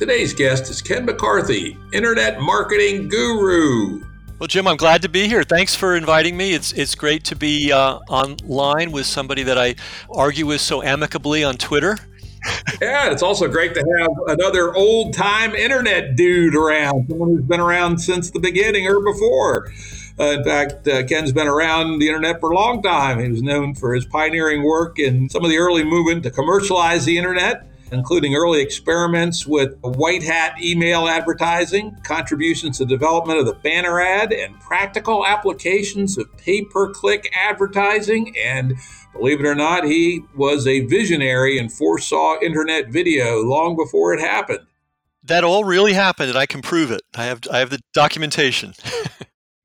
Today's guest is Ken McCarthy, Internet Marketing Guru. Well, Jim, I'm glad to be here. Thanks for inviting me. It's it's great to be uh, online with somebody that I argue with so amicably on Twitter. yeah, it's also great to have another old time internet dude around, someone who's been around since the beginning or before. Uh, in fact, uh, Ken's been around the internet for a long time. He was known for his pioneering work in some of the early movement to commercialize the internet including early experiments with white hat email advertising, contributions to development of the banner ad, and practical applications of pay per click advertising. And believe it or not, he was a visionary and foresaw internet video long before it happened. That all really happened, and I can prove it. I have I have the documentation.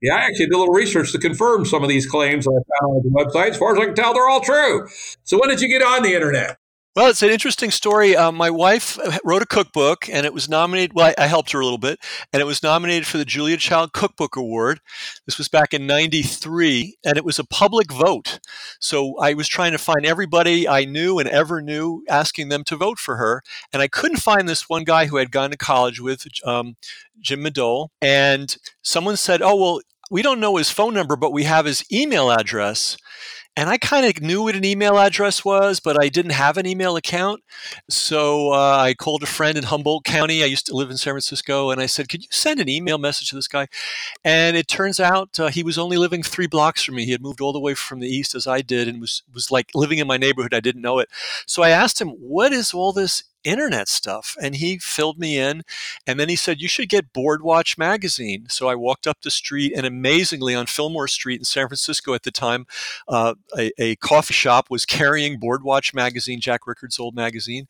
Yeah, I actually did a little research to confirm some of these claims I found on the website. As far as I can tell, they're all true. So, when did you get on the internet? Well, it's an interesting story. Uh, my wife uh, wrote a cookbook, and it was nominated. Well, I, I, helped her a little bit, and it was nominated for the Julia Child Cookbook Award. This was back in '93, and it was a public vote. So I was trying to find everybody I knew and ever knew, asking them to vote for her, and I couldn't find this one guy who I had gone to college with, um, Jim Madole. And someone said, "Oh, well, we don't know his phone number, but we have his email address." And I kind of knew what an email address was, but I didn't have an email account. So uh, I called a friend in Humboldt County. I used to live in San Francisco, and I said, "Could you send an email message to this guy?" And it turns out uh, he was only living three blocks from me. He had moved all the way from the east as I did, and was was like living in my neighborhood. I didn't know it. So I asked him, "What is all this internet stuff. And he filled me in. And then he said, You should get Boardwatch magazine. So I walked up the street, and amazingly, on Fillmore Street in San Francisco at the time, uh, a, a, coffee shop was carrying Boardwatch magazine, Jack Rickard's old magazine.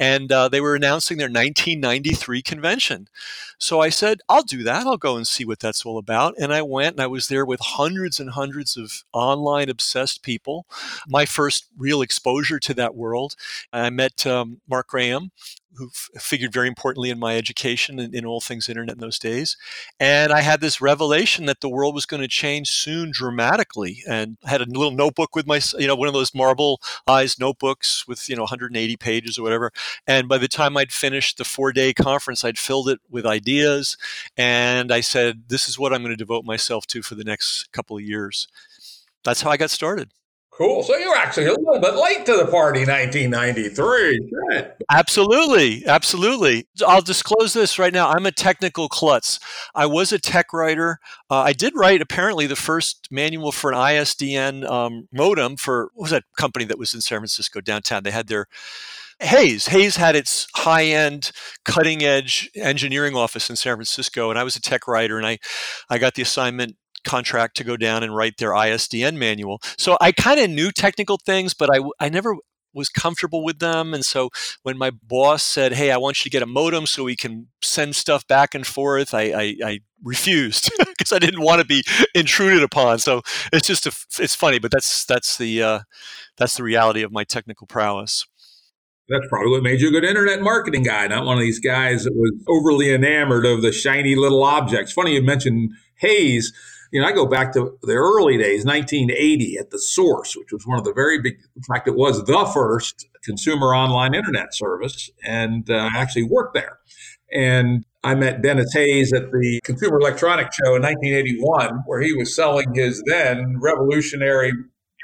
And uh, they were announcing their 1993 convention. So I said, I'll do that. I'll go and see what that's all about. And I went and I was there with hundreds and hundreds of online obsessed people. My first real exposure to that world. I met um, Mark Graham who f- figured very importantly in my education and in all things internet in those days. And I had this revelation that the world was going to change soon dramatically. And I had a little notebook with my, you know, one of those marble eyes notebooks with, you know, 180 pages or whatever. And by the time I'd finished the four day conference, I'd filled it with ideas. And I said, this is what I'm going to devote myself to for the next couple of years. That's how I got started. Cool. So you were actually a little bit late to the party, 1993. Absolutely. Absolutely. I'll disclose this right now. I'm a technical klutz. I was a tech writer. Uh, I did write apparently the first manual for an ISDN um, modem for what was that company that was in San Francisco downtown? They had their Hayes. Hayes had its high end, cutting edge engineering office in San Francisco, and I was a tech writer, and I, I got the assignment contract to go down and write their ISDN manual. So I kind of knew technical things, but I, I never was comfortable with them. And so when my boss said, Hey, I want you to get a modem so we can send stuff back and forth, I, I, I refused because I didn't want to be intruded upon. So it's just, a, it's funny, but that's, that's the, uh, that's the reality of my technical prowess. That's probably what made you a good internet marketing guy, not one of these guys that was overly enamored of the shiny little objects. Funny you mentioned Hayes you know, I go back to the early days, 1980 at the source, which was one of the very big, in fact, it was the first consumer online internet service. And uh, I actually worked there. And I met Dennis Hayes at the Consumer Electronics Show in 1981, where he was selling his then revolutionary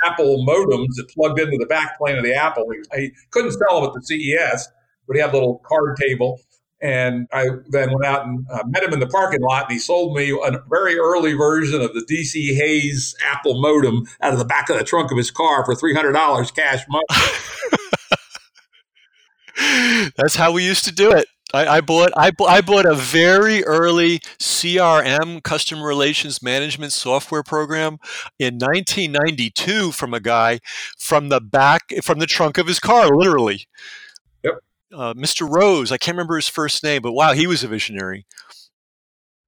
Apple modems that plugged into the backplane of the Apple. He, he couldn't sell them at the CES, but he had a little card table and I then went out and uh, met him in the parking lot, and he sold me a very early version of the DC Hayes Apple modem out of the back of the trunk of his car for three hundred dollars cash money. That's how we used to do it. I, I bought I, I bought a very early CRM customer relations management software program in 1992 from a guy from the back from the trunk of his car, literally. Uh, Mr. Rose. I can't remember his first name, but wow, he was a visionary.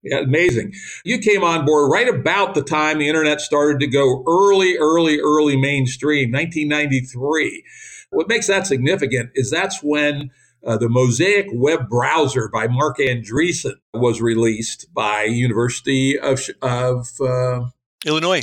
Yeah, amazing. You came on board right about the time the internet started to go early, early, early mainstream, 1993. What makes that significant is that's when uh, the Mosaic web browser by Marc Andreessen was released by University of, of uh, Illinois.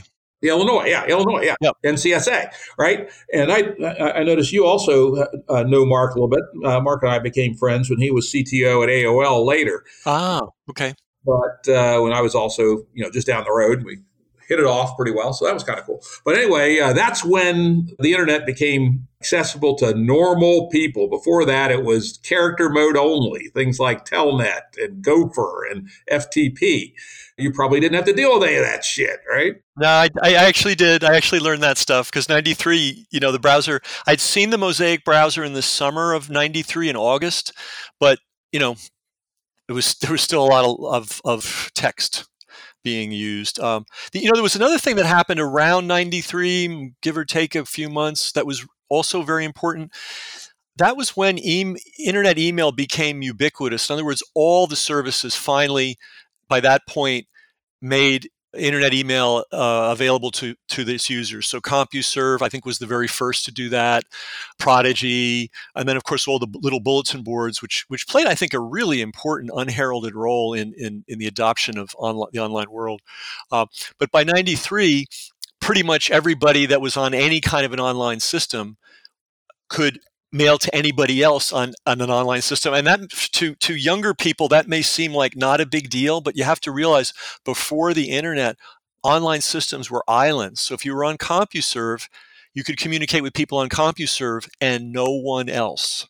Illinois, yeah, Illinois, yeah, yep. NCSA, right? And I, I noticed you also uh, know Marc a little bit. Uh, Marc and I became friends when he was CTO at AOL later. Ah, okay. But uh, when I was also, you know, just down the road, we hit it off pretty well. So that was kind of cool. But anyway, uh, that's when the internet became accessible to normal people. Before that, it was character mode only, things like Telnet and Gopher and FTP. You probably didn't have to deal with any of that shit, right? No, I, I actually did. I actually learned that stuff because 93, you know, the browser, I'd seen the Mosaic browser in the summer of 93 in August, but, you know, it was there was still a lot of, of, of text being used. Um, the, you know, there was another thing that happened around 93, give or take a few months, that was also very important. That was when e- internet email became ubiquitous. In other words, all the services finally, by that point, made internet email uh, available to to this users. So CompuServe, I think, was the very first to do that. Prodigy, and then of course all the little bulletin boards, which which played, I think, a really important unheralded role in in, in the adoption of online, the online world. Uh, but by '93, pretty much everybody that was on any kind of an online system could mail to anybody else on, on an online system. And that to, to younger people, that may seem like not a big deal, but you have to realize before the internet, online systems were islands. So if you were on CompuServe, you could communicate with people on CompuServe and no one else.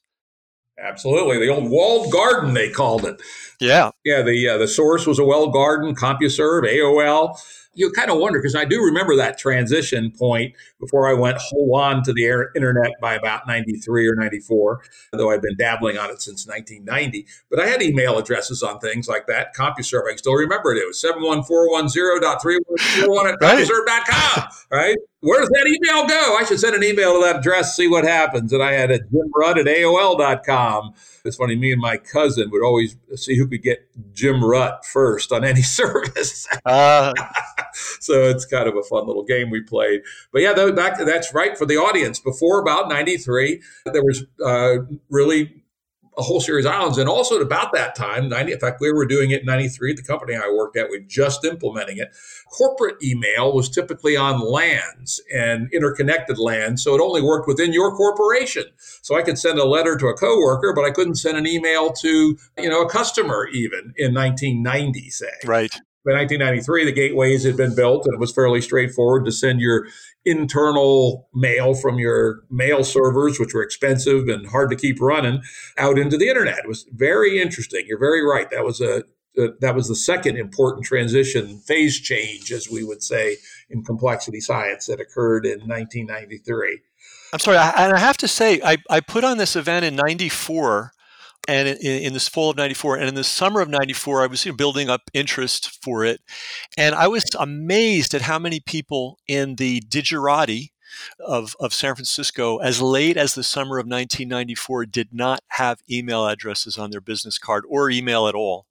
Absolutely, the old walled garden they called it. Yeah, yeah. The uh, the source was a walled garden. CompuServe, AOL you kind of wonder because I do remember that transition point before I went whole on to the air, internet by about 93 or 94, though I've been dabbling on it since 1990. But I had email addresses on things like that. CompuServe, I still remember it. It was 71410.3101 at CompuServe.com, right? Where does that email go? I should send an email to that address, see what happens. And I had a Jim Rutt at AOL.com. It's funny, me and my cousin would always see who could get Jim Rutt first on any service. Uh. so it's kind of a fun little game we played. But yeah, back that's right for the audience. Before about 93, there was uh, really a whole series of islands. And also at about that time, 90, in fact, we were doing it in 93 the company I worked at, we just implementing it. Corporate email was typically on LANs and interconnected LANs. So it only worked within your corporation. So I could send a letter to a coworker, but I couldn't send an email to, you know, a customer even in 1990, say. Right. By 1993, the gateways had been built, and it was fairly straightforward to send your internal mail from your mail servers, which were expensive and hard to keep running, out into the internet. It was very interesting. You're very right. That was a that was the second important transition phase change, as we would say in complexity science, that occurred in 1993. I'm sorry, I, and I have to say, I, I put on this event in '94 and in, in, this fall of 94 and in the summer of 94 i was you know, building up interest for it. And i was amazed at how many people in the digerati of, of san francisco as late as the summer of 1994 did not have email addresses on their business card or email at all.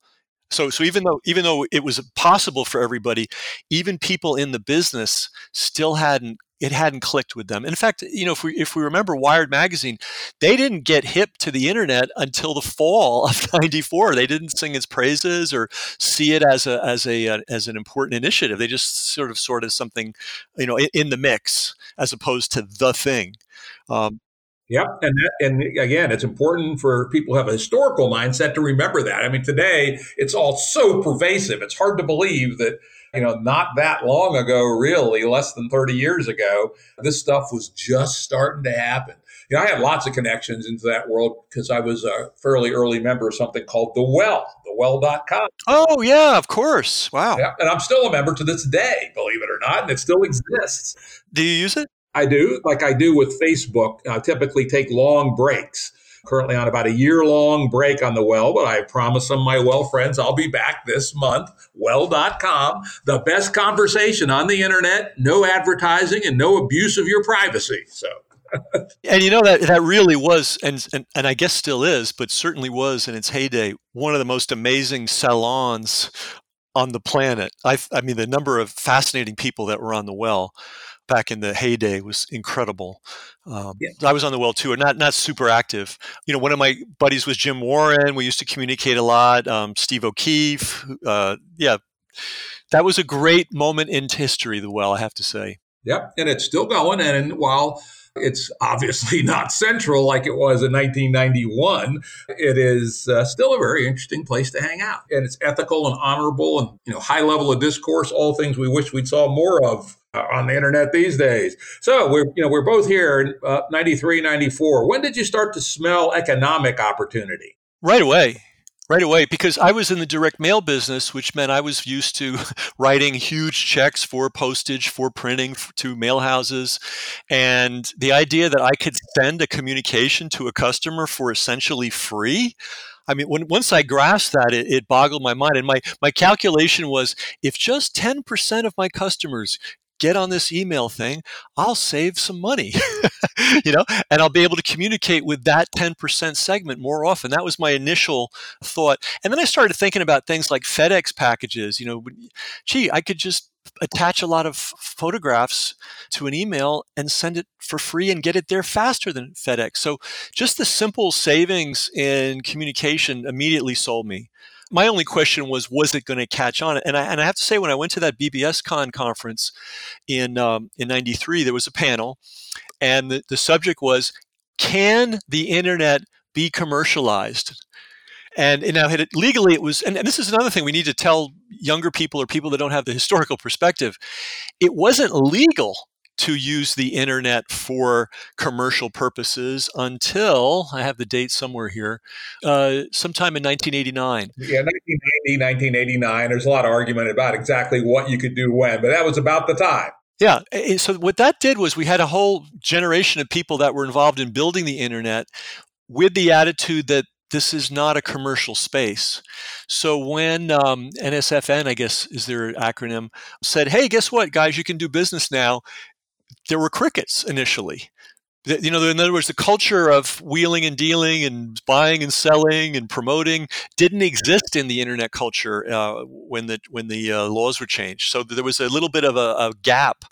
So, so even though even though it was possible for everybody, even people in the business still hadn't it hadn't clicked with them. In fact, you know, if we if we remember Wired magazine, they didn't get hip to the internet until the fall of '94. They didn't sing its praises or see it as a as a uh, as an important initiative. They just sort of sort of something, you know, in, in the mix as opposed to the thing. Um, Yep, and that, and again, it's important for people who have a historical mindset to remember that. I mean, today it's all so pervasive; it's hard to believe that you know, not that long ago, really, less than 30 years ago, this stuff was just starting to happen. You know, I had lots of connections into that world because I was a fairly early member of something called The Well, thewell.com. Oh, yeah, of course. Wow. Yeah, and I'm still a member to this day, believe it or not, and it still exists. Do you use it? I do, like I do with Facebook. I typically take long breaks currently on about a year long break on the well, but I promise some of my well friends I'll be back this month. Well.com, the best conversation on the internet, no advertising and no abuse of your privacy. So and you know that that really was, and, and and I guess still is, but certainly was in its heyday, one of the most amazing salons on the planet. I, I mean, the number of fascinating people that were on the well back in the heyday was incredible. Um, yeah. I was on the well too, not not super active. You know, one of my buddies was Jim Warren. We used to communicate a lot. Um, Steve O'Keefe. Uh, yeah, that was a great moment in history. The well, I have to say. Yep, and it's still going. And while it's obviously not central like it was in 1991. It is uh, still a very interesting place to hang out, and it's ethical and honorable, and you know, high level of discourse. All things we wish we'd saw more of on the internet these days. So we're you know we're both here in uh, 93, 94. When did you start to smell economic opportunity? Right away right away because I was in the direct mail business, which meant I was used to writing huge checks for postage, for printing to mail houses. And the idea that I could send a communication to a customer for essentially free. I mean, when, once I grasped that, it, it, boggled my mind. And my, my calculation was if just 10% of my customers get on this email thing, I'll save some money, you know, and I'll be able to communicate with that 10% segment more often. That was my initial thought. And then I started thinking about things like FedEx packages, you know, gee, I could just attach a lot of photographs to an email and send it for free and get it there faster than FedEx. So just the simple savings in communication immediately sold me my only question was, was it going to catch on? And I, and I have to say, when I went to that BBS Con conference in um, in '93, there was a panel, and the, the subject was, can the internet be commercialized? And, and now it, legally it was, and, and this is another thing we need to tell younger people or people that don't have the historical perspective. It wasn't legal to use the internet for commercial purposes until I have the date somewhere here, uh, sometime in 1989. Yeah, 1990, 1989. There's a lot of argument about exactly what you could do when, but that was about the time. Yeah. And so what that did was we had a whole generation of people that were involved in building the internet with the attitude that this is not a commercial space. So when um, NSFN, I guess is their acronym, said, "Hey, guess what, guys? You can do business now there were crickets initially. You know, in other words, the culture of wheeling and dealing and buying and selling and promoting didn't exist in the internet culture uh, when the when the uh, laws were changed. So there was a little bit of a, a gap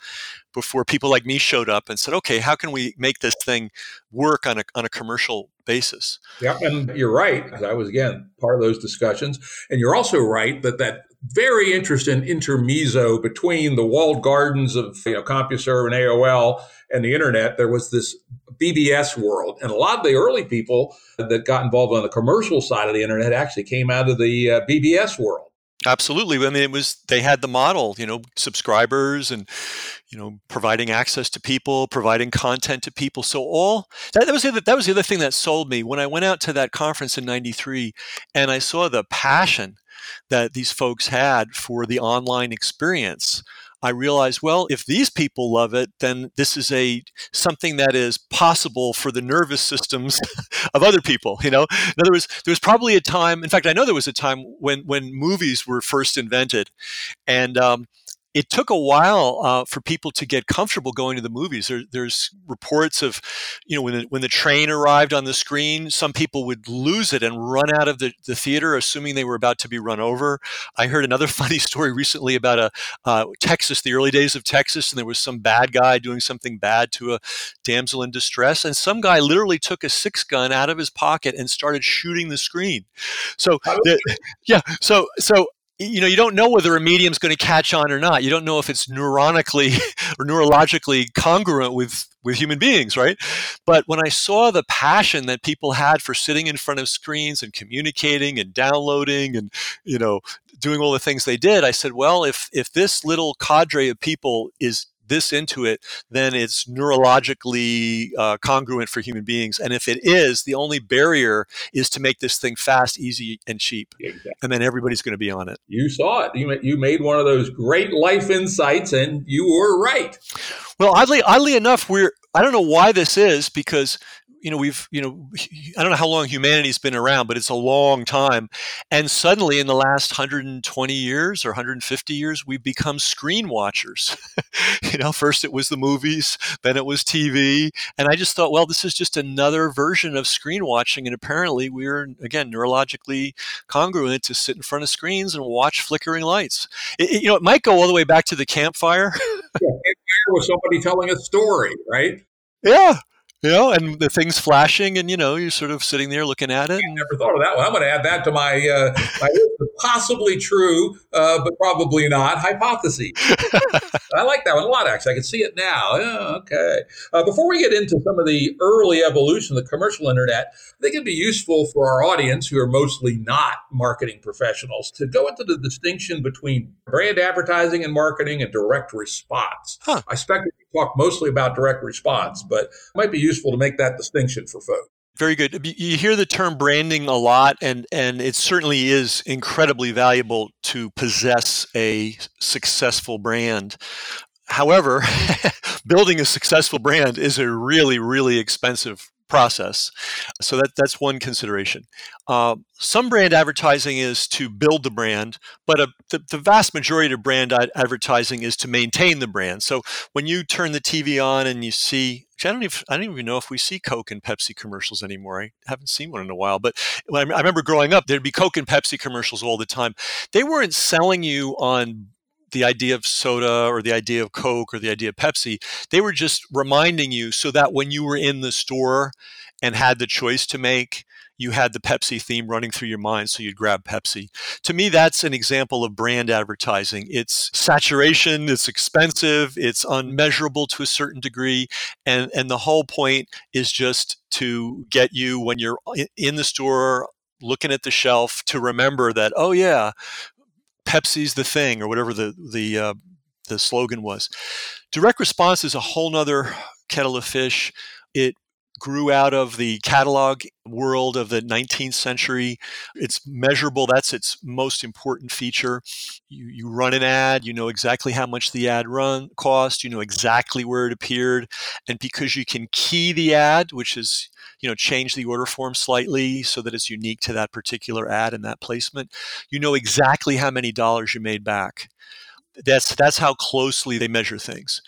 before people like me showed up and said, "Okay, how can we make this thing work on a on a commercial basis?" Yeah, and you're right. I was again part of those discussions, and you're also right that that very interesting intermezzo between the walled gardens of you know CompuServe and AOL and the internet. There was this BBS world, and a lot of the early people that got involved on the commercial side of the internet actually came out of the uh, BBS world. Absolutely. I mean, it was they had the model, you know, subscribers and you know providing access to people, providing content to people. So all that, that was the other, that was the other thing that sold me when I went out to that conference in '93, and I saw the passion that these folks had for the online experience. I realized, well, if these people love it, then this is a something that is possible for the nervous systems of other people. You know, in other words, there was probably a time. In fact, I know there was a time when when movies were first invented, and um, it took a while uh, for people to get comfortable going to the movies. There, there's reports of, you know, when the, when the train arrived on the screen, some people would lose it and run out of the, the theater, assuming they were about to be run over. I heard another funny story recently about a uh, Texas, the early days of Texas, and there was some bad guy doing something bad to a damsel in distress, and some guy literally took a six gun out of his pocket and started shooting the screen. So, the, yeah, so so you know you don't know whether a medium's going to catch on or not. You don't know if it's neuronically or neurologically congruent with with human beings right? But when i saw the passion that people had for sitting in front of screens and communicating and downloading and you know doing all the things they did i said well if if this little cadre of people is this into it, then it's neurologically uh, congruent for human beings. And if it is, the only barrier is to make this thing fast, easy, and cheap. Exactly. And then everybody's going to be on it. You saw it. You, you made one of those great life insights, and you were right. Well, oddly, oddly enough, we're I don't know why this is because you know we've you know i don't know how long humanity's been around but it's a long time. And suddenly in the last 120 years or 150 years we've become screen watchers. You know first it was the movies then it was tv and i just thought well this is just another version of screen watching and apparently we're again neurologically congruent to sit in front of screens and watch flickering lights. It, it, you know it might go all the way back to the campfire. Yeah, with somebody telling a story right? Yeah you know, and the thing's flashing, and you know, you're sort of sitting there looking at it. I never thought of that one. I'm going to add that to my, uh, my possibly true, uh, but probably not hypothesis. I like that one a lot, actually. I can see it now. Yeah, okay. Uh, before we get into some of the early evolution of the commercial internet, I think it'd be useful for our audience, who are mostly not marketing professionals, to go into the distinction between brand advertising and marketing and direct response. Huh. I expect talk mostly about direct response, but it might be useful to make that distinction for folks. Very good. You hear the term branding a lot, and, and it certainly is incredibly valuable to possess a successful brand. However, building a successful brand is a really, really expensive process. So that that's one consideration. Uh, some brand advertising is to build the brand, but a, the, the, vast majority of brand ad- advertising is to maintain the brand. So when you turn the TV on and you see, I don't even I don't even know if we see Coke and Pepsi commercials anymore. I haven't seen one in a while, but I remember growing up, there'd be Coke and Pepsi commercials all the time. They weren't selling you on the idea of soda or the idea of Coke or the idea of Pepsi. They were just reminding you so that when you were in the store and had the choice to make, you had the Pepsi theme running through your mind, so you'd grab Pepsi. To me, that's an example of brand advertising. It's saturation, it's expensive, it's unmeasurable to a certain degree, and, and the whole point is just to get you when you're in the store looking at the shelf to remember that, oh, yeah, Pepsi's the thing, or whatever the the uh, the slogan was. Direct response is a whole nother kettle of fish. It grew out of the catalog world of the 19th century. It's measurable. That's its most important feature. You, you run an ad, you know exactly how much the ad run cost, you know exactly where it appeared. And because you can key the ad, which is you know change the order form slightly so that it's unique to that particular ad and that placement you know exactly how many dollars you made back that's that's how closely they measure things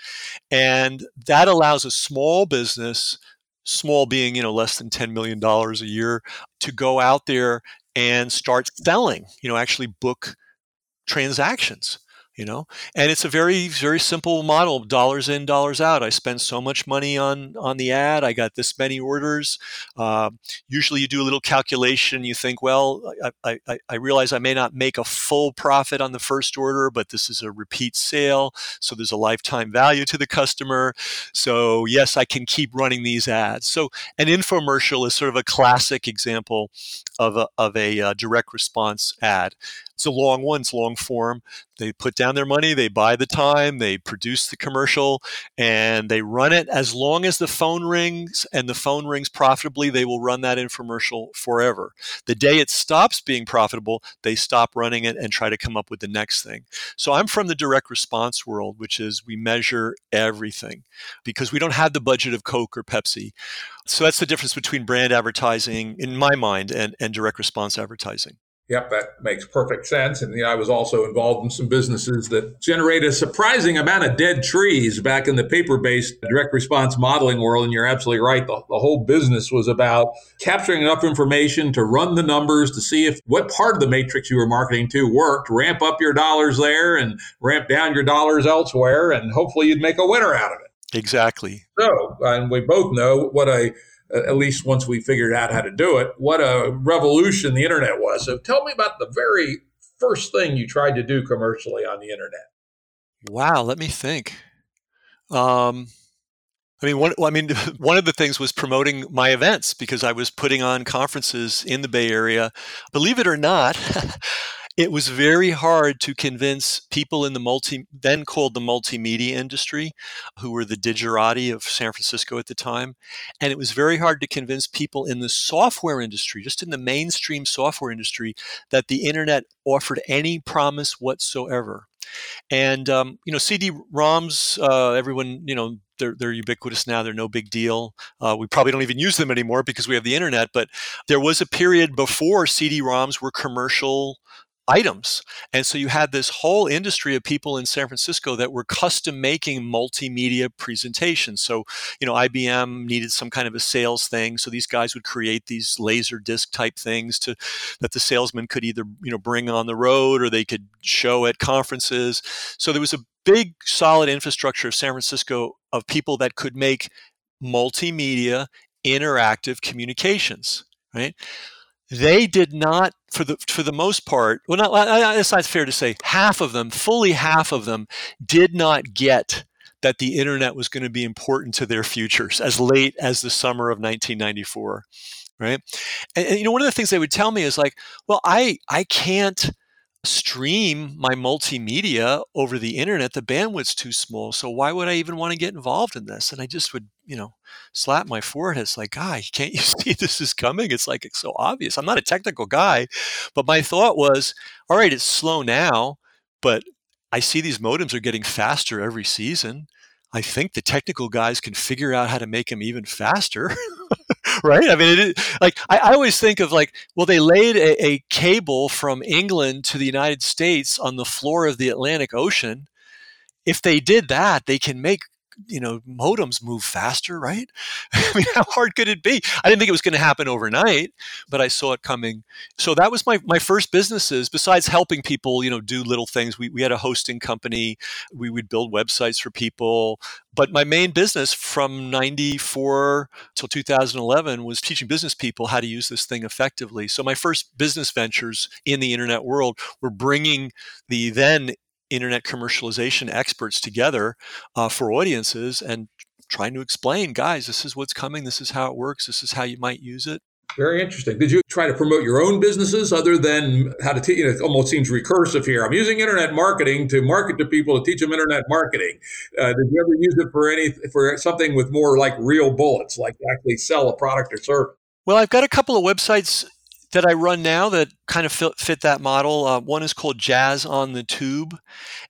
and that allows a small business small being you know less than 10 million dollars a year to go out there and start selling you know actually book transactions you know? And it's a very very simple model dollars in dollars out. I spend so much money on on the ad i got this many orders. Uh, usually you do a little calculation you think well I, I, I realize i may not make a full profit on the first order but this is a repeat sale so there's a lifetime value to the customer. So yes i can keep running these ads. So an infomercial is sort of a classic example of a, of a uh, direct response ad it's a long one, it's long form. They put down their money, they buy the time, they produce the commercial, and they run it as long as the phone rings and the phone rings profitably, they will run that infomercial forever. The day it stops being profitable, they stop running it and try to come up with the next thing. So I'm from the direct response world, which is we measure everything because we don't have the budget of Coke or Pepsi. So that's the difference between brand advertising, in my mind, and, and direct response advertising. Yep, that makes perfect sense. And you know, I was also involved in some businesses that generate a surprising amount of dead trees back in the paper based direct response modeling world. And you're absolutely right. The, the whole business was about capturing enough information to run the numbers to see if what part of the matrix you were marketing to worked, ramp up your dollars there and ramp down your dollars elsewhere. And hopefully you'd make a winner out of it. Exactly. So, and we both know what a at least once we figured out how to do it, what a revolution the internet was. So tell me about the very first thing you tried to do commercially on the internet. Wow, let me think. Um, I mean, one, I mean, one of the things was promoting my events because I was putting on conferences in the Bay Area. Believe it or not, it was very hard to convince people in the multi then called the multimedia industry who were the digerati of san francisco at the time and it was very hard to convince people in the software industry just in the mainstream software industry that the internet offered any promise whatsoever and um, you know, CD-ROMs, uh, everyone you know they're, they're ubiquitous now. They're no big deal. Uh, we probably don't even use them anymore because we have the internet. But there was a period before CD-ROMs were commercial items. And so you had this whole industry of people in San Francisco that were custom making multimedia presentations. So, you know, IBM needed some kind of a sales thing. So these guys would create these laser disc type things to that the salesman could either, you know, bring on the road or they could show at conferences. So there was a big solid infrastructure of San Francisco of people that could make multimedia interactive communications, right? they did not for the for the most part well not it's not fair to say. Half of them fully half of them did not get that the internet was going to be important to their futures as late as the summer of 1994 right? And, and you know one of the things they would tell me is like well i i can't stream my multimedia over the internet, the bandwidth's too small. So why would I even want to get involved in this? And I just would, you know, slap my forehead. It's like, guy, can't you see this is coming? It's like it's so obvious. I'm not a technical guy, but my thought was, all right, it's slow now, but I see these modems are getting faster every season. I think the technical guys can figure out how to make them even faster. right? I mean, it is, like I, I, always think of like, well, they laid a, a, cable from England to the United States on the floor of the Atlantic Ocean. If they did that, they can make you know modems move faster right? I mean how hard could it be? I didn't think it was going to happen overnight but i saw it coming. So that was my, my first businesses besides helping people you know do little things. We, we had a hosting company. We would build websites for people. But my main business from 94 till 2011 was teaching business people how to use this thing effectively. So my first business ventures in the internet world were bringing the then internet commercialization experts together uh, for audiences and trying to explain, guys, this is what's coming, this is how it works, this is how you might use it. Very interesting. Did you try to promote your own businesses other than how to teach? You know, it almost seems recursive here. I'm using internet marketing to market to people to teach them internet marketing. Uh, did you ever use it for any for something with more like real bullets, like actually sell a product or service? Well, I've got a couple of websites that I run now that kind of fit, fit that model. Uh, one is called Jazz on the Tube,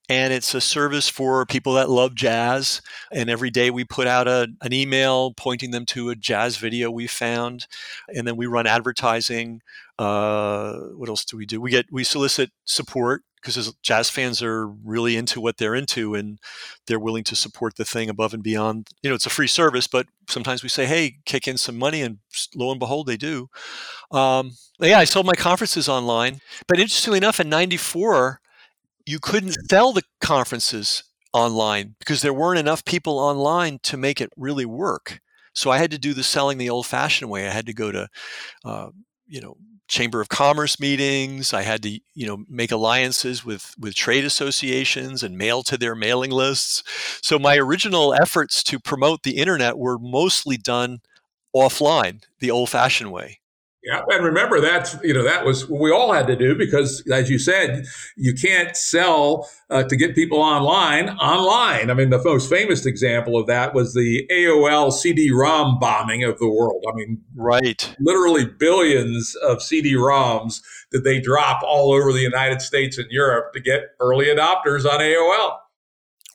and it's a service for people that love jazz. And every day we put out a, an email pointing them to a jazz video we found, and then we run advertising. Uh, what else do we do? We get we solicit support because jazz fans are really into what they're into and they're willing to support the thing above and beyond. You know, it's a free service, but sometimes we say, "Hey, kick in some money," and lo and behold, they do. Um, yeah, I sold my conferences online, but interestingly enough, in '94, you couldn't sell the conferences online because there weren't enough people online to make it really work. So I had to do the selling the old-fashioned way. I had to go to, uh, you know, chamber of commerce meetings. I had to, you know, make alliances with with trade associations and mail to their mailing lists. So my original efforts to promote the internet were mostly done offline, the old-fashioned way. Yeah, and remember that's you know that was what we all had to do because, as you said, you can't sell uh, to get people online online. I mean, the most famous example of that was the AOL CD-ROM bombing of the world. I mean, right, literally billions of CD-ROMs did they drop all over the United States and Europe to get early adopters on AOL.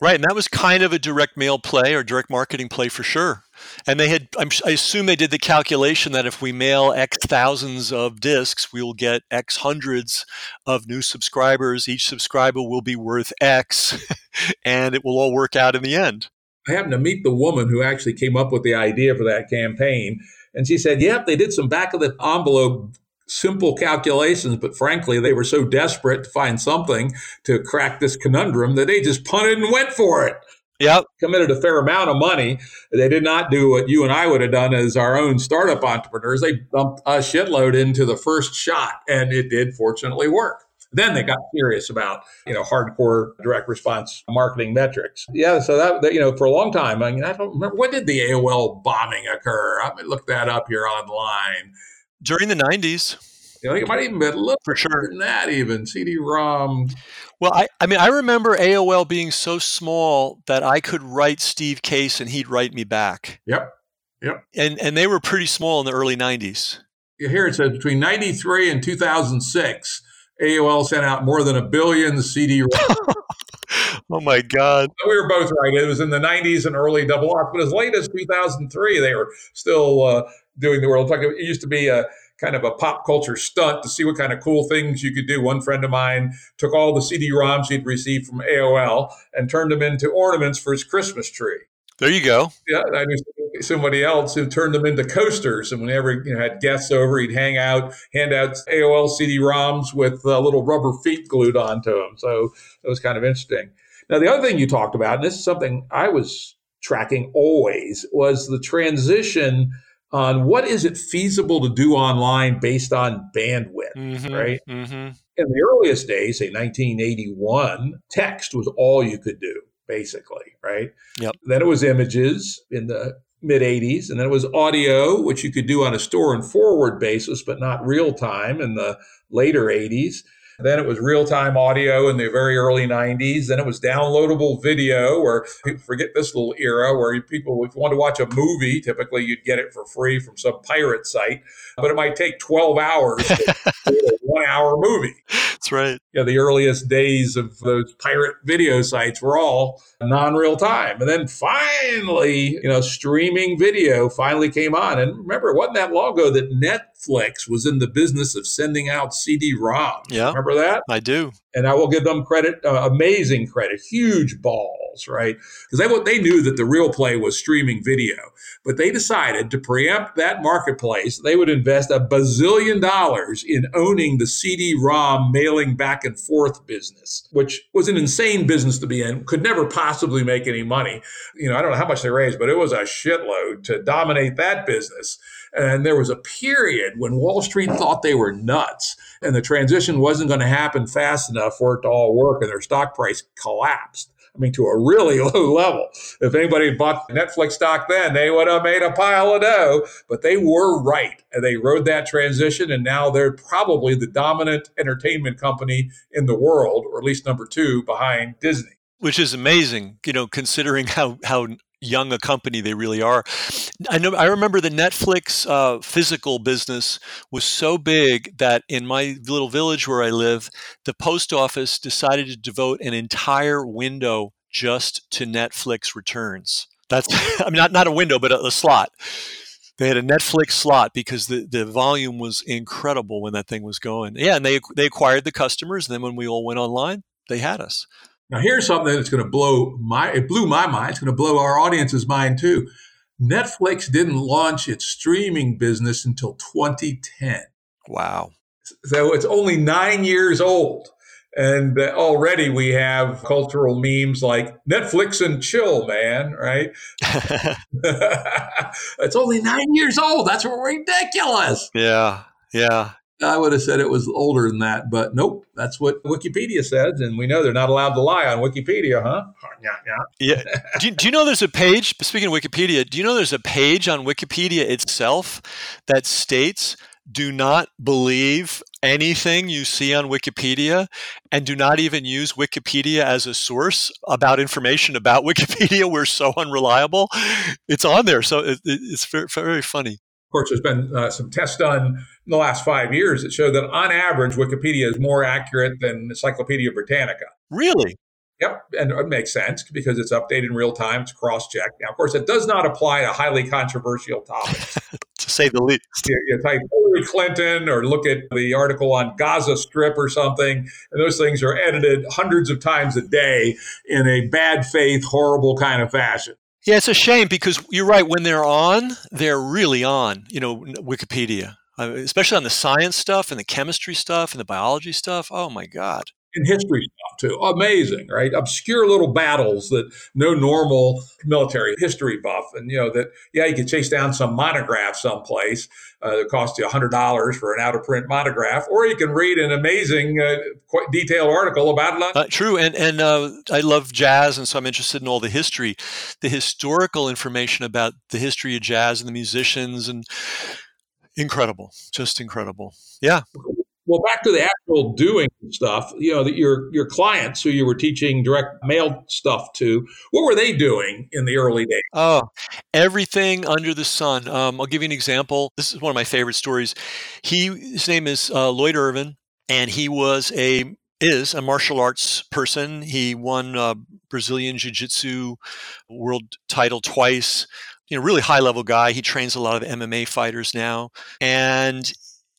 Right, and that was kind of a direct mail play or direct marketing play for sure. And they had, I'm, i assume they did the calculation that if we mail X thousands of discs, we will get X hundreds of new subscribers. Each subscriber will be worth X, and it will all work out in the end. I happened to meet the woman who actually came up with the idea for that campaign. And she said, Yep, they did some back of the envelope simple calculations, but frankly, they were so desperate to find something to crack this conundrum that they just punted and went for it. Yep. Committed a fair amount of money. They did not do what you and I would have done as our own startup entrepreneurs. They dumped a shitload into the first shot, and it did fortunately work. Then they got serious about, you know, hardcore direct response marketing metrics. Yeah, so that, that you know, for a long time, I mean, I don't remember when did the AOL bombing occur. I mean, look that up here online during the 90s. You know, it might even be a little for sure than that even CD-ROM. Well, I, I mean, I remember AOL being so small that I could write Steve Case and he'd write me back. Yep, yep. And and they were pretty small in the early '90s. Here it says between '93 and 2006, AOL sent out more than a billion CD-ROMs. oh my God. We were both right. It was in the 90s and early double off, but as late as 2003, they were still uh, doing the world. It used to be a kind of a pop culture stunt to see what kind of cool things you could do. One friend of mine took all the CD-ROMs he'd received from AOL and turned them into ornaments for his Christmas tree. There you go. Yeah, I knew somebody else who turned them into coasters, and whenever you know, had guests over, he'd hang out, hand out AOL CD-ROMs with uh, little rubber feet glued onto them. So it was kind of interesting. Now, the other thing you talked about, and this is something I was tracking always, was the transition on what is it feasible to do online based on bandwidth, mm-hmm, right? Mm-hmm. In the earliest days, say 1981, text was all you could do, basically, right? Yep. Then it was images in the mid 80s, and then it was audio, which you could do on a store and forward basis, but not real time in the later 80s. Then it was real time audio in the very early 90s. Then it was downloadable video, where people forget this little era where people, if you want to watch a movie, typically you'd get it for free from some pirate site, but it might take 12 hours a one hour movie. That's right. Yeah, the earliest days of those pirate video sites were all non real time. And then finally, you know, streaming video finally came on. And remember, it wasn't that long ago that Netflix was in the business of sending out CD ROMs. Yeah. Remember that? I do. And I will give them credit, uh, amazing credit, huge balls, right? Because they, they knew that the real play was streaming video. But they decided to preempt that marketplace. They would invest a bazillion dollars in owning the CD ROM mailing back and forth business, which was an insane business to be in, could never possibly make any money. You know, I don't know how much they raised, but it was a shitload to dominate that business. And there was a period when Wall Street thought they were nuts and the transition wasn't going to happen fast enough for it to all work, and their stock price collapsed. I mean, to a really low level. If anybody bought Netflix stock then, they would have made a pile of dough. But they were right. And they rode that transition. And now they're probably the dominant entertainment company in the world, or at least number two behind Disney. Which is amazing, you know, considering how, how young a company they really are. I know I remember the Netflix uh, physical business was so big that in my little village where I live, the post office decided to devote an entire window just to Netflix returns. That's I mean not not a window but a, a slot. They had a Netflix slot because the, the volume was incredible when that thing was going. Yeah, and they they acquired the customers. And then when we all went online, they had us. Now, here's something that's going to blow my, it blew my mind. It's going to blow our audience's mind too. Netflix didn't launch its streaming business until 2010. Wow. So it's only nine years old. And uh, already we have cultural memes like Netflix and chill, man, right? it's only nine years old. That's ridiculous. Yeah. Yeah. I would have said it was older than that, but nope, that's what Wikipedia says, and we know they're not allowed to lie on Wikipedia, huh? Yeah, yeah. yeah. Do you, do you know there's a page? Speaking of Wikipedia, do you know there's a page on Wikipedia itself that states do not believe anything you see on Wikipedia and do not even use Wikipedia as a source about information about Wikipedia. We're so unreliable. It's on there. So it, it's very, very funny. Of course, there's been uh, some tests done in the last five years that show that on average, Wikipedia is more accurate than Encyclopedia Britannica. Really? Yep, and it makes sense because it's updated in real time. It's cross-checked. Now, of course, it does not apply to highly controversial topics, to say the least. You, you type Hillary Clinton or look at the article on Gaza Strip or something, and those things are edited hundreds of times a day in a bad faith, horrible kind of fashion. Yeah, it's a shame because you're right. When they're on, they're really on. You know, Wikipedia, uh, especially on the science stuff and the chemistry stuff and the biology stuff. Oh my god! And history stuff too. Amazing, right? Obscure little battles that no normal military history buff, and you know that yeah, you could chase down some monograph someplace uh, that costs you hundred dollars for an out of print monograph, or you can read an amazing, uh, quite detailed article about it. Uh, true, and and uh, I love jazz, and so I'm interested in all the history, the historical information about the history of jazz and the musicians, and incredible, just incredible. Yeah. Well, back to the actual doing stuff. You know, your your clients who you were teaching direct mail stuff to, what were they doing in the early days? Oh, everything under the sun. Um, I'll give you an example. This is one of my favorite stories. He his name is uh, Lloyd Irvin, and he was a is a martial arts person. He won uh, Brazilian Jiu Jitsu world title twice. You know, really high level guy. He trains a lot of MMA fighters now. And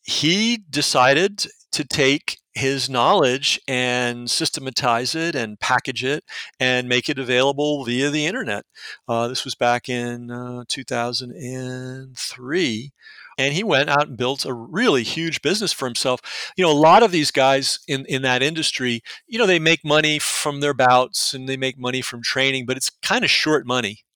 he decided to take his knowledge and systematize it and package it and make it available via the internet. Uh, this was back in uh, 2003. And he went out and built a really huge business for himself. You know, a lot of these guys in, in that industry, you know, they make money from their bouts and they make money from training, but it's kind of short money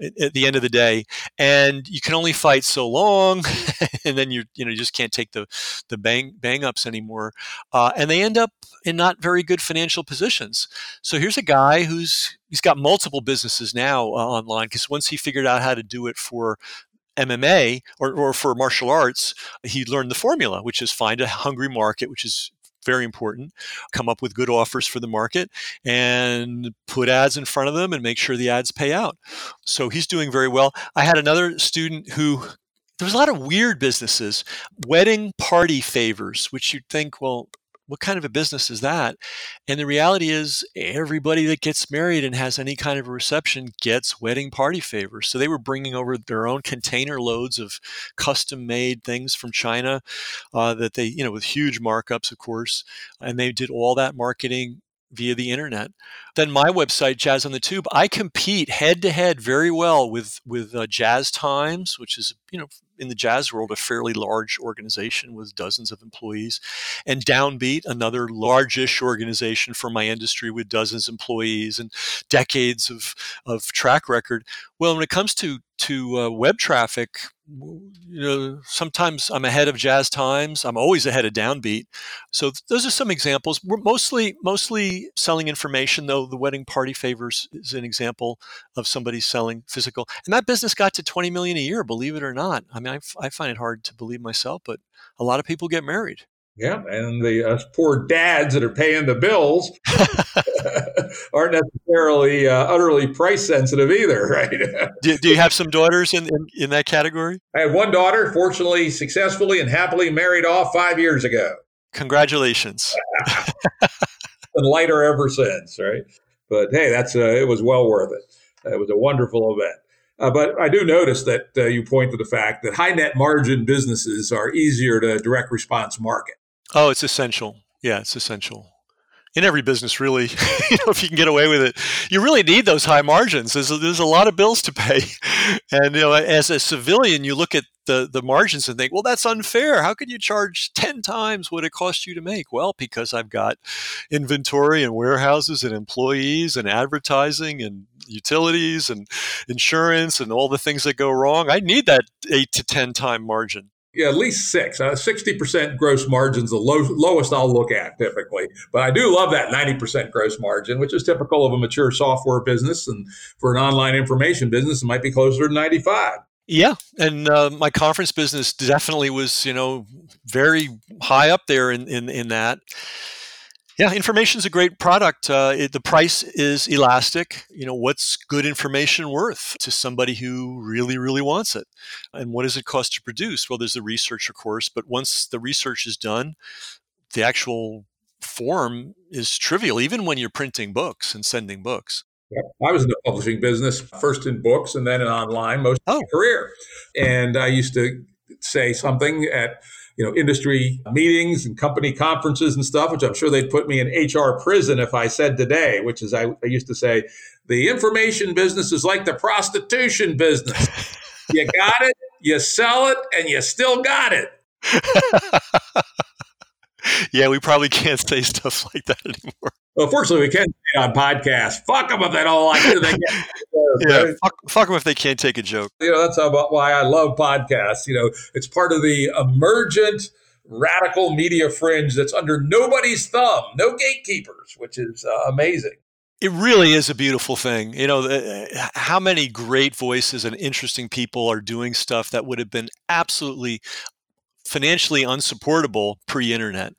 at the end of the day and you can only fight so long and then you you know you just can't take the the bang bang ups anymore uh, and they end up in not very good financial positions. So here's a guy who's he's got multiple businesses now uh, online because once he figured out how to do it for MMA or, or for martial arts, he learned the formula, which is find a hungry market, which is very important. Come up with good offers for the market and put ads in front of them and make sure the ads pay out. So he's doing very well. I had another student who there was a lot of weird businesses, wedding party favors, which you'd think, well, what kind of a business is that? And the reality is, everybody that gets married and has any kind of a reception gets wedding party favors. So they were bringing over their own container loads of custom made things from China uh, that they, you know, with huge markups, of course. And they did all that marketing via the internet. Then my website, Jazz on the Tube, I compete head to head very well with with uh, Jazz Times, which is you know in the jazz world a fairly large organization with dozens of employees, and Downbeat, another largish organization for my industry with dozens of employees and decades of, of track record. Well, when it comes to to uh, web traffic, you know, sometimes I'm ahead of Jazz Times. I'm always ahead of Downbeat. So those are some examples. We're mostly mostly selling information, though. The wedding party favors is an example of somebody selling physical, and that business got to 20 million a year. Believe it or not. I mean, I, I find it hard to believe myself, but a lot of people get married. Yeah, and the uh, poor dads that are paying the bills aren't necessarily uh, utterly price sensitive either, right? do, do, you have some daughters in, in, in that category? I had one daughter, fortunately, successfully and happily married off five years ago. Congratulations. and lighter ever since, right? But hey, that's uh, it was well worth it. It was a wonderful event. Uh, but I do notice that uh, you point to the fact that high net margin businesses are easier to direct response market. Oh, it's essential. Yeah, it's essential. In every business, really, you know, if you can get away with it, you really need those high margins. There's a, there's a lot of bills to pay, and you know, as a civilian, you look at the the margins and think, well, that's unfair. How could you charge ten times what it cost you to make? Well, because I've got inventory and warehouses and employees and advertising and utilities and insurance and all the things that go wrong. I need that eight to ten time margin yeah, at least six. Uh, 60% gross margin's the low, lowest I'll look at typically. But I do love that 90% gross margin, which is typical of a mature software business. And for an online information business, it might be closer to 95. Yeah, and uh, my conference business definitely was, you know, very high up there in, in, in that. Yeah, information is a great product. Uh, it, the price is elastic. You know, what's good information worth to somebody who really, really wants it? And what does it cost to produce? Well, there's the research, of course, but once the research is done, the actual form is trivial, even when you're printing books and sending books. Yeah. I was in the publishing business, first in books and then in online most oh. of my career. And I used to say something at you know, industry meetings and company conferences and stuff, which I'm sure they'd put me in HR prison if I said today, which is I, I used to say, the information business is like the prostitution business. you got it, you sell it, and you still got it. yeah, we probably can't say stuff like that anymore. Well, fortunately, we can say on podcasts. Fuck them if they don't like it. They yeah, fuck, fuck, them if they can't take a joke. You know, that's about why I love podcasts. You know, it's part of the emergent radical media fringe that's under nobody's thumb, no gatekeepers, which is uh, amazing. It really is a beautiful thing. You know, how many great voices and interesting people are doing stuff that would have been absolutely financially unsupportable pre-internet.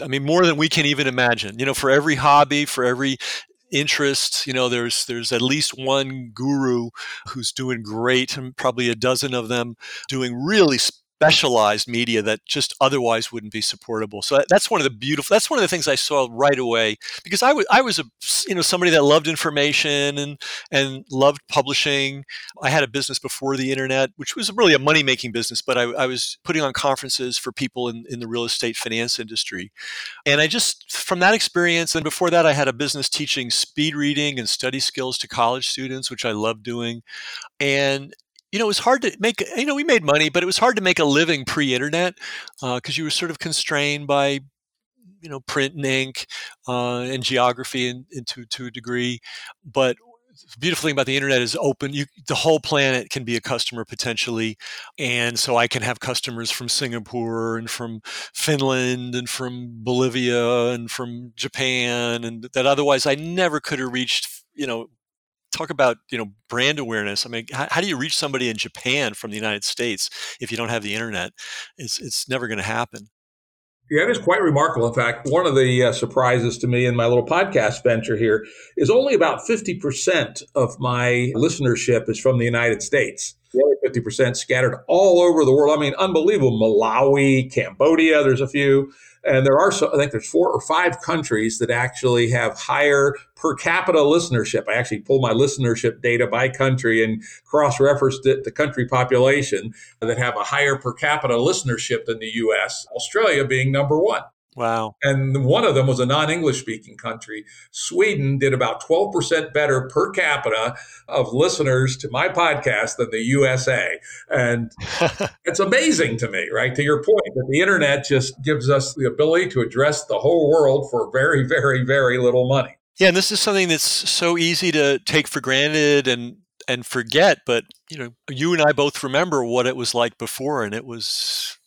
I mean, more than we can even imagine. You know, for every hobby, for every interest you know there's there's at least one guru who's doing great and probably a dozen of them doing really specialized media that just otherwise wouldn't be supportable. So that's one of the beautiful. That's one of the things I saw right away because I was I was a you know somebody that loved information and and loved publishing. I had a business before the internet, which was really a money making business, but I, I was putting on conferences for people in, in the real estate finance industry, and I just from that experience and before that I had a business teaching speed reading and study skills to college students, which I loved doing, and you know, it was hard to make, you know, we made money, but it was hard to make a living pre internet because uh, you were sort of constrained by, you know, print and ink uh, and geography and, and to, to a degree. But the beautiful thing about the internet is open you the whole planet can be a customer potentially and so i can have customers from singapore and from finland and from bolivia and from japan and that otherwise i never could have reached you know talk about you know brand awareness. I mean, how, how, do you reach somebody in Japan from the United States if you don't have the internet? It's it's never going to happen. Yeah, it is quite remarkable. In fact, one of the uh, surprises to me in my little podcast venture here is only about 50% of my listenership is from the United States. The other 50% scattered all over the world. I mean, unbelievable. Malawi, Cambodia, there's a few. And there are, so, I think there's four or five countries that actually have higher per capita listenership. I actually pulled my listenership data by country and cross referenced it to country population that have a higher per capita listenership than the US, Australia being number one. Wow. And one of them was a non English speaking country. Sweden did about 12% better per capita of listeners to my podcast than the USA. And it's amazing to me, right? To your point, that the internet just gives us the ability to address the whole world for very, very, very little money. Yeah, and this is something that's so easy to take for granted and and forget, but you know, you and I both remember what it was like before and it was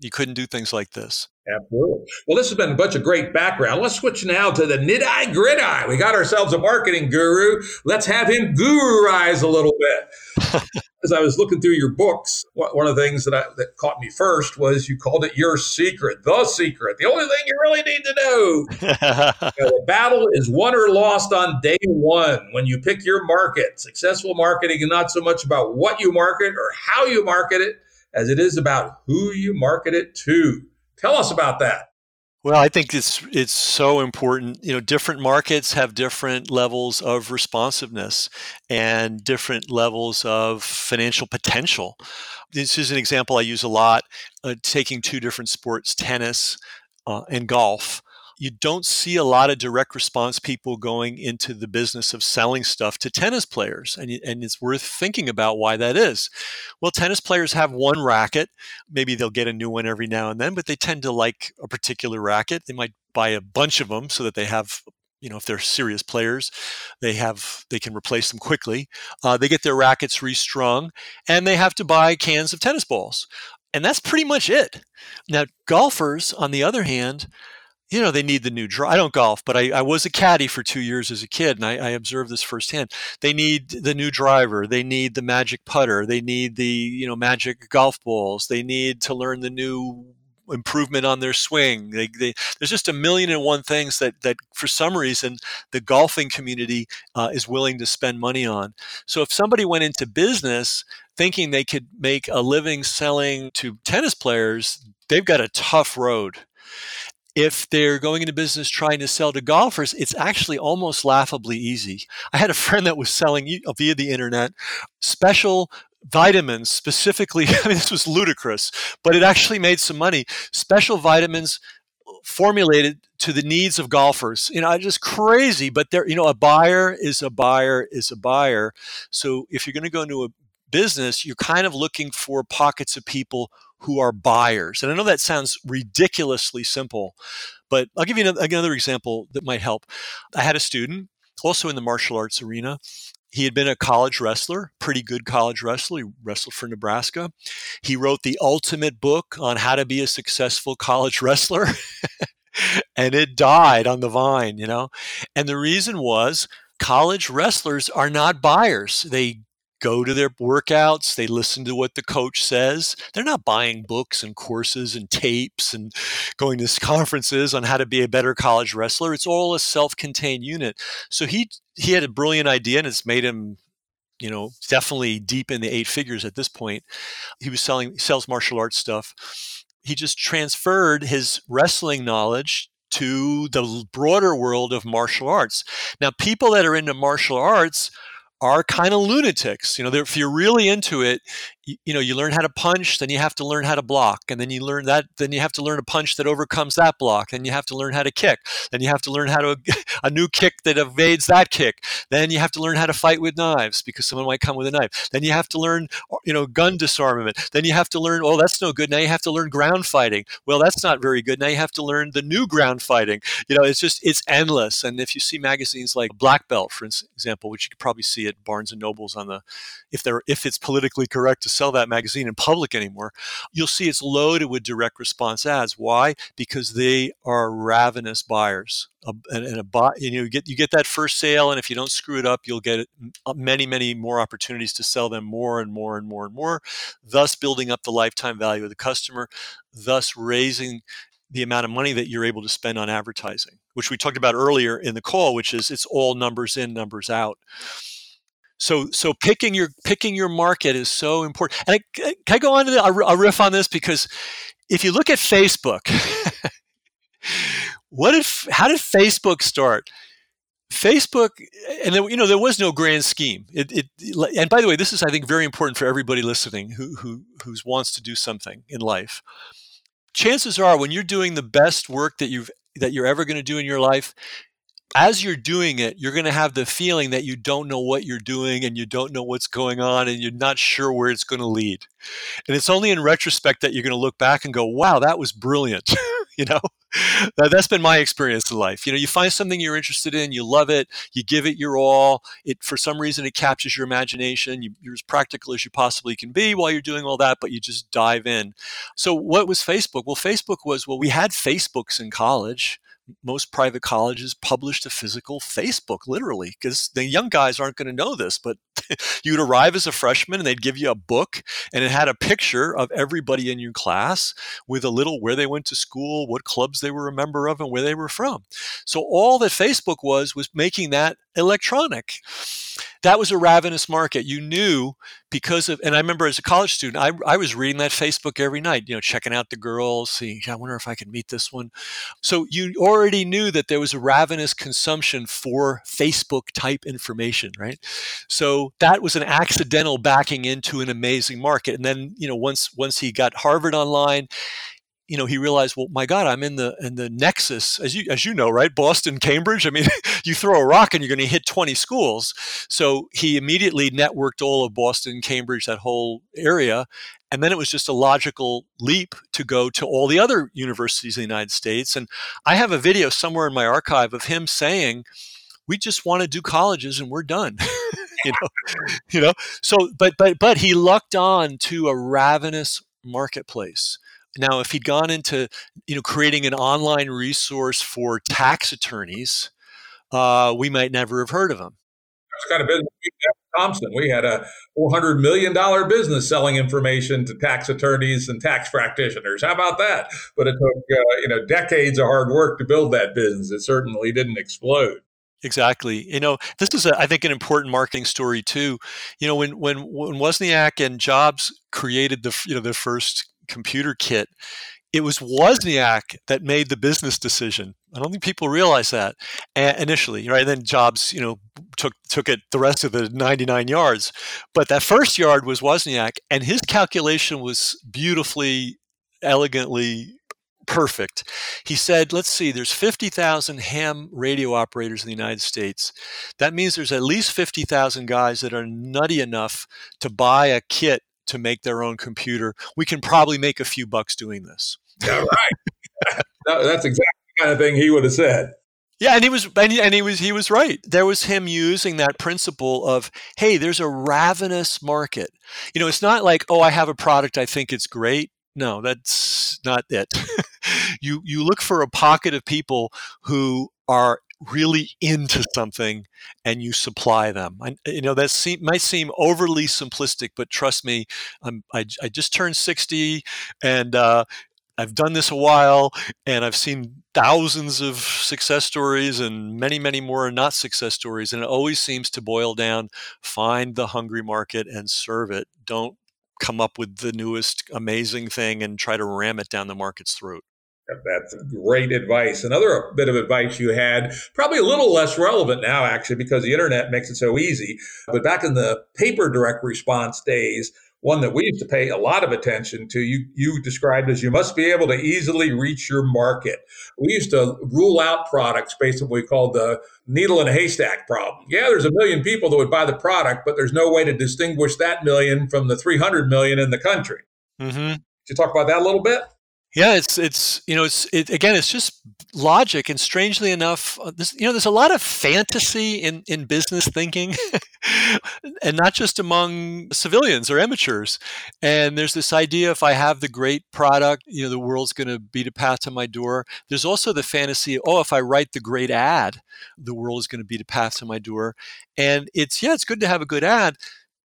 you couldn't do things like this. Absolutely. Well, this has been a bunch of great background. Let's switch now to the nid eye grid eye. We got ourselves a marketing guru. Let's have him gururize a little bit. As I was looking through your books, one of the things that, I, that caught me first was you called it your secret, the secret, the only thing you really need to know. you know the battle is won or lost on day one when you pick your market. Successful marketing is not so much about what you market or how you market it as it is about who you market it to. Tell us about that. Well, I think it's it's so important. You know, different markets have different levels of responsiveness and different levels of financial potential. This is an example I use a lot. Uh, taking two different sports, tennis uh, and golf you don't see a lot of direct response people going into the business of selling stuff to tennis players. And, and it's worth thinking about why that is. Well, tennis players have one racket. Maybe they'll get a new one every now and then, but they tend to like a particular racket. They might buy a bunch of them so that they have you know if they're serious players they have they can replace them quickly uh, they get their rackets restrung and they have to buy cans of tennis balls and that's pretty much it now golfers on the other hand you know, they need the new draw. I don't golf, but I, I, was a caddy for two years as a kid, and I, I, observed this firsthand. They need the new driver. They need the magic putter. They need the you know magic golf balls. They need to learn the new improvement on their swing. They, they, there's just a million and one things that that for some reason the golfing community uh, is willing to spend money on. So if somebody went into business thinking they could make a living selling to tennis players, they've got a tough road if they're going into business trying to sell to golfers, it's actually almost laughably easy. I had a friend that was selling via the internet special vitamins specifically. I mean, this was ludicrous, but it actually made some money. Special vitamins formulated to the needs of golfers. You know, just crazy, but there, you know, a buyer is a buyer is a buyer. So if you're going to go into a business, you're kind of looking for pockets of people who are buyers. And I know that sounds ridiculously simple, but I'll give you another example that might help. I had a student also in the martial arts arena. He had been a college wrestler, pretty good college wrestler. He wrestled for Nebraska. He wrote the ultimate book on how to be a successful college wrestler. and it died on the vine, you know. And the reason was college wrestlers are not buyers. They go to their workouts, they listen to what the coach says. They're not buying books and courses and tapes and going to conferences on how to be a better college wrestler. It's all a self-contained unit. So he he had a brilliant idea and it's made him you know, definitely deep in the eight figures at this point. He was selling, sells martial arts stuff. He just transferred his wrestling knowledge to the broader world of martial arts. Now, people that are into martial arts are kind of lunatics. You know, if you're really into it, you, you, know, you learn how to punch, then you have to learn how to block, and then you learn that, then you have to learn a punch that overcomes that block, then you have to learn how to kick, then you have to learn how to a new kick that evades that kick, then you have to learn how to fight with knives because someone might come with a knife, then you have to learn, uh, you know, gun disarmament, then you have to learn, oh, that's no good. Now you have to learn ground fighting. Well, that's not very good. Now you have to learn the new ground fighting. You know, it's just it's endless. And if you see magazines like Black Belt, for example, which you could probably see at Barnes and Nobles on the, if they're if it's politically correct to sell that magazine in public anymore, you'll see it's loaded with direct response ads. Why? Because they are ravenous buyers. and, and a buy, you get you get that first sale, and if you don't screw it up, you'll get uh, many, many more opportunities to sell them more and more and more and more, thus building up the lifetime value of the customer, thus raising the amount of money that you're able to spend on advertising, which we talked about earlier in the call, which is it's all numbers in, numbers out. So so picking your picking your market is so important. And I, can I go on to the, riff on this because if you look at Facebook, what if how did Facebook start? Facebook, and there, you know, there was no grand scheme. It, it, and by the way, this is, I think, very important for everybody listening who, who who wants to do something in life. Chances are, when you're doing the best work that you've that you're ever going to do in your life, as you're doing it, you're going to have the feeling that you don't know what you're doing and you don't know what's going on and you're not sure where it's going to lead. And it's only in retrospect that you're going to look back and go, wow, that was brilliant. you know, that's been my experience in life. You know, you find something you're interested in, you love it, you give it your all. It, for some reason, it captures your imagination. You, you're as practical as you possibly can be while you're doing all that, but you just dive in. So, what was Facebook? Well, Facebook was, well, we had Facebooks in college most private colleges published a physical Facebook, literally, because the young guys aren't going to know this. But you'd arrive as a freshman and they'd give you a book and it had a picture of everybody in your class with a little where they went to school, what clubs they were a member of, and where they were from. So all that Facebook was was making that electronic that was a ravenous market. You knew because of, and I remember as a college student, I, I was reading that Facebook every night, you know, checking out the girls, seeing, I wonder if I can meet this one. So you already knew that there was a ravenous consumption for Facebook type information, right? So that was an accidental backing into an amazing market. And then, you know, once once he got Harvard online, you know, he realized, well, my God, I'm in the in the nexus, as you as you know, right? Boston, Cambridge. I mean, you throw a rock and you're going to hit 20 schools. So he immediately networked all of Boston, Cambridge, that whole area, and then it was just a logical leap to go to all the other universities in the United States. And I have a video somewhere in my archive of him saying, "We just want to do colleges, and we're done." you know, you know. So, but but but he lucked on to a ravenous marketplace now, if he'd gone into you know creating an online resource for tax attorneys, uh, we might never have heard of him. That's kind of business. Thomson, we had a four hundred million dollar business selling information to tax attorneys and tax practitioners. How about that? But it took uh, you know decades of hard work to build that business. It certainly didn't explode. Exactly. You know, this is, a, I think, an important marketing story too. You know, when when when Wozniak and Jobs created the you know the first computer kit, it was Wozniak that made the business decision. I don't think people realize that initially, right? Then Jobs, you know, took took it the rest of the 99 yards, but that first yard was Wozniak, and his calculation was beautifully, elegantly perfect. He said, let's see, there's 50,000 ham radio operators in the United States. That means there's at least 50,000 guys that are nutty enough to buy a kit to make their own computer. We can probably make a few bucks doing this. Yeah, right. That's exactly the kind of thing he would have said. Yeah, and he was and he, and he was he was right. There was him using that principle of, hey, there's a ravenous market. You know, it's not like, oh, I have a product, I think it's great. No, that's not it. you you look for a pocket of people who are really into something and you supply them. I, you know, that seem, might seem overly simplistic, but trust me, I'm, I, I just turned 60 and, uh, I've done this a while and I've seen thousands of success stories and many, many more not success stories. And it always seems to boil down find the hungry market and serve it. Don't come up with the newest amazing thing and try to ram it down the market's throat. That's great advice. Another bit of advice you had, probably a little less relevant now, actually, because the internet makes it so easy. But back in the paper direct response days, one that we used to pay a lot of attention to, you, you described as you must be able to easily reach your market. We used to rule out products based on what we called the needle in a haystack problem. Yeah, there's a million people that would buy the product, but there's no way to distinguish that million from the 300 million in the country. Mm-hmm. Could you talk about that a little bit? Yeah, it's it's you know it's it, again it's just logic and strangely enough uh, this, you know there's a lot of fantasy in in business thinking and not just among civilians or amateurs. And there's this idea if I have the great product you know the world's going to beat a path to my door. There's also the fantasy oh if I write the great ad the world is going to beat a path to my door. And it's yeah it's good to have a good ad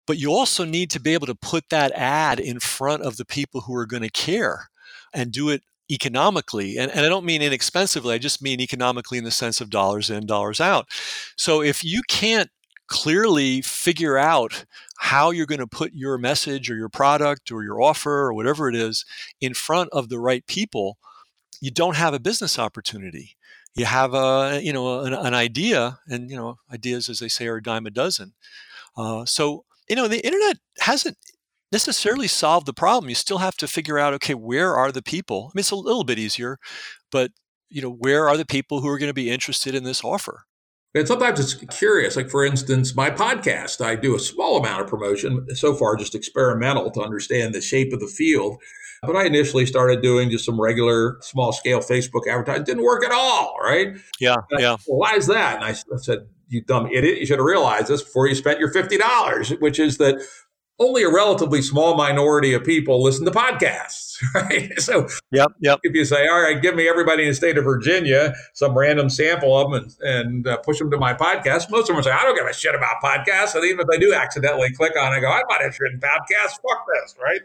but you also need to be able to put that ad in front of the people who are going to care and do it economically. And, and I don't mean inexpensively, I just mean economically in the sense of dollars in, dollars out. So if you can't clearly figure out how you're going to put your message or your product or your offer or whatever it is in front of the right people, you don't have a business opportunity. You have a you know an, an idea, and you know ideas, as they say, are a dime a dozen. Uh, so you know the internet hasn't necessarily solve the problem. You still have to figure out, okay, where are the people? I mean, it's a little bit easier, but you know, where are the people who are going to be interested in this offer? And sometimes it's curious. Like, for instance, my podcast, I do a small amount of promotion, so far just experimental to understand the shape of the field. But I initially started doing just some regular small scale Facebook advertising. Didn't work at all, right? Yeah. yeah. well, why is that? And I, I said, you dumb idiot, you should have realized this before you spent your $50, which is that only a relatively small minority of people listen to podcasts, right? So, yep, yep. If you say, "All right, give me everybody in the state of Virginia some random sample of them and, and uh, push them to my podcast," most of them say, "I don't give a shit about podcasts." And even if they do accidentally click on, it, I go, "I'm not interested in podcasts. Fuck this," right?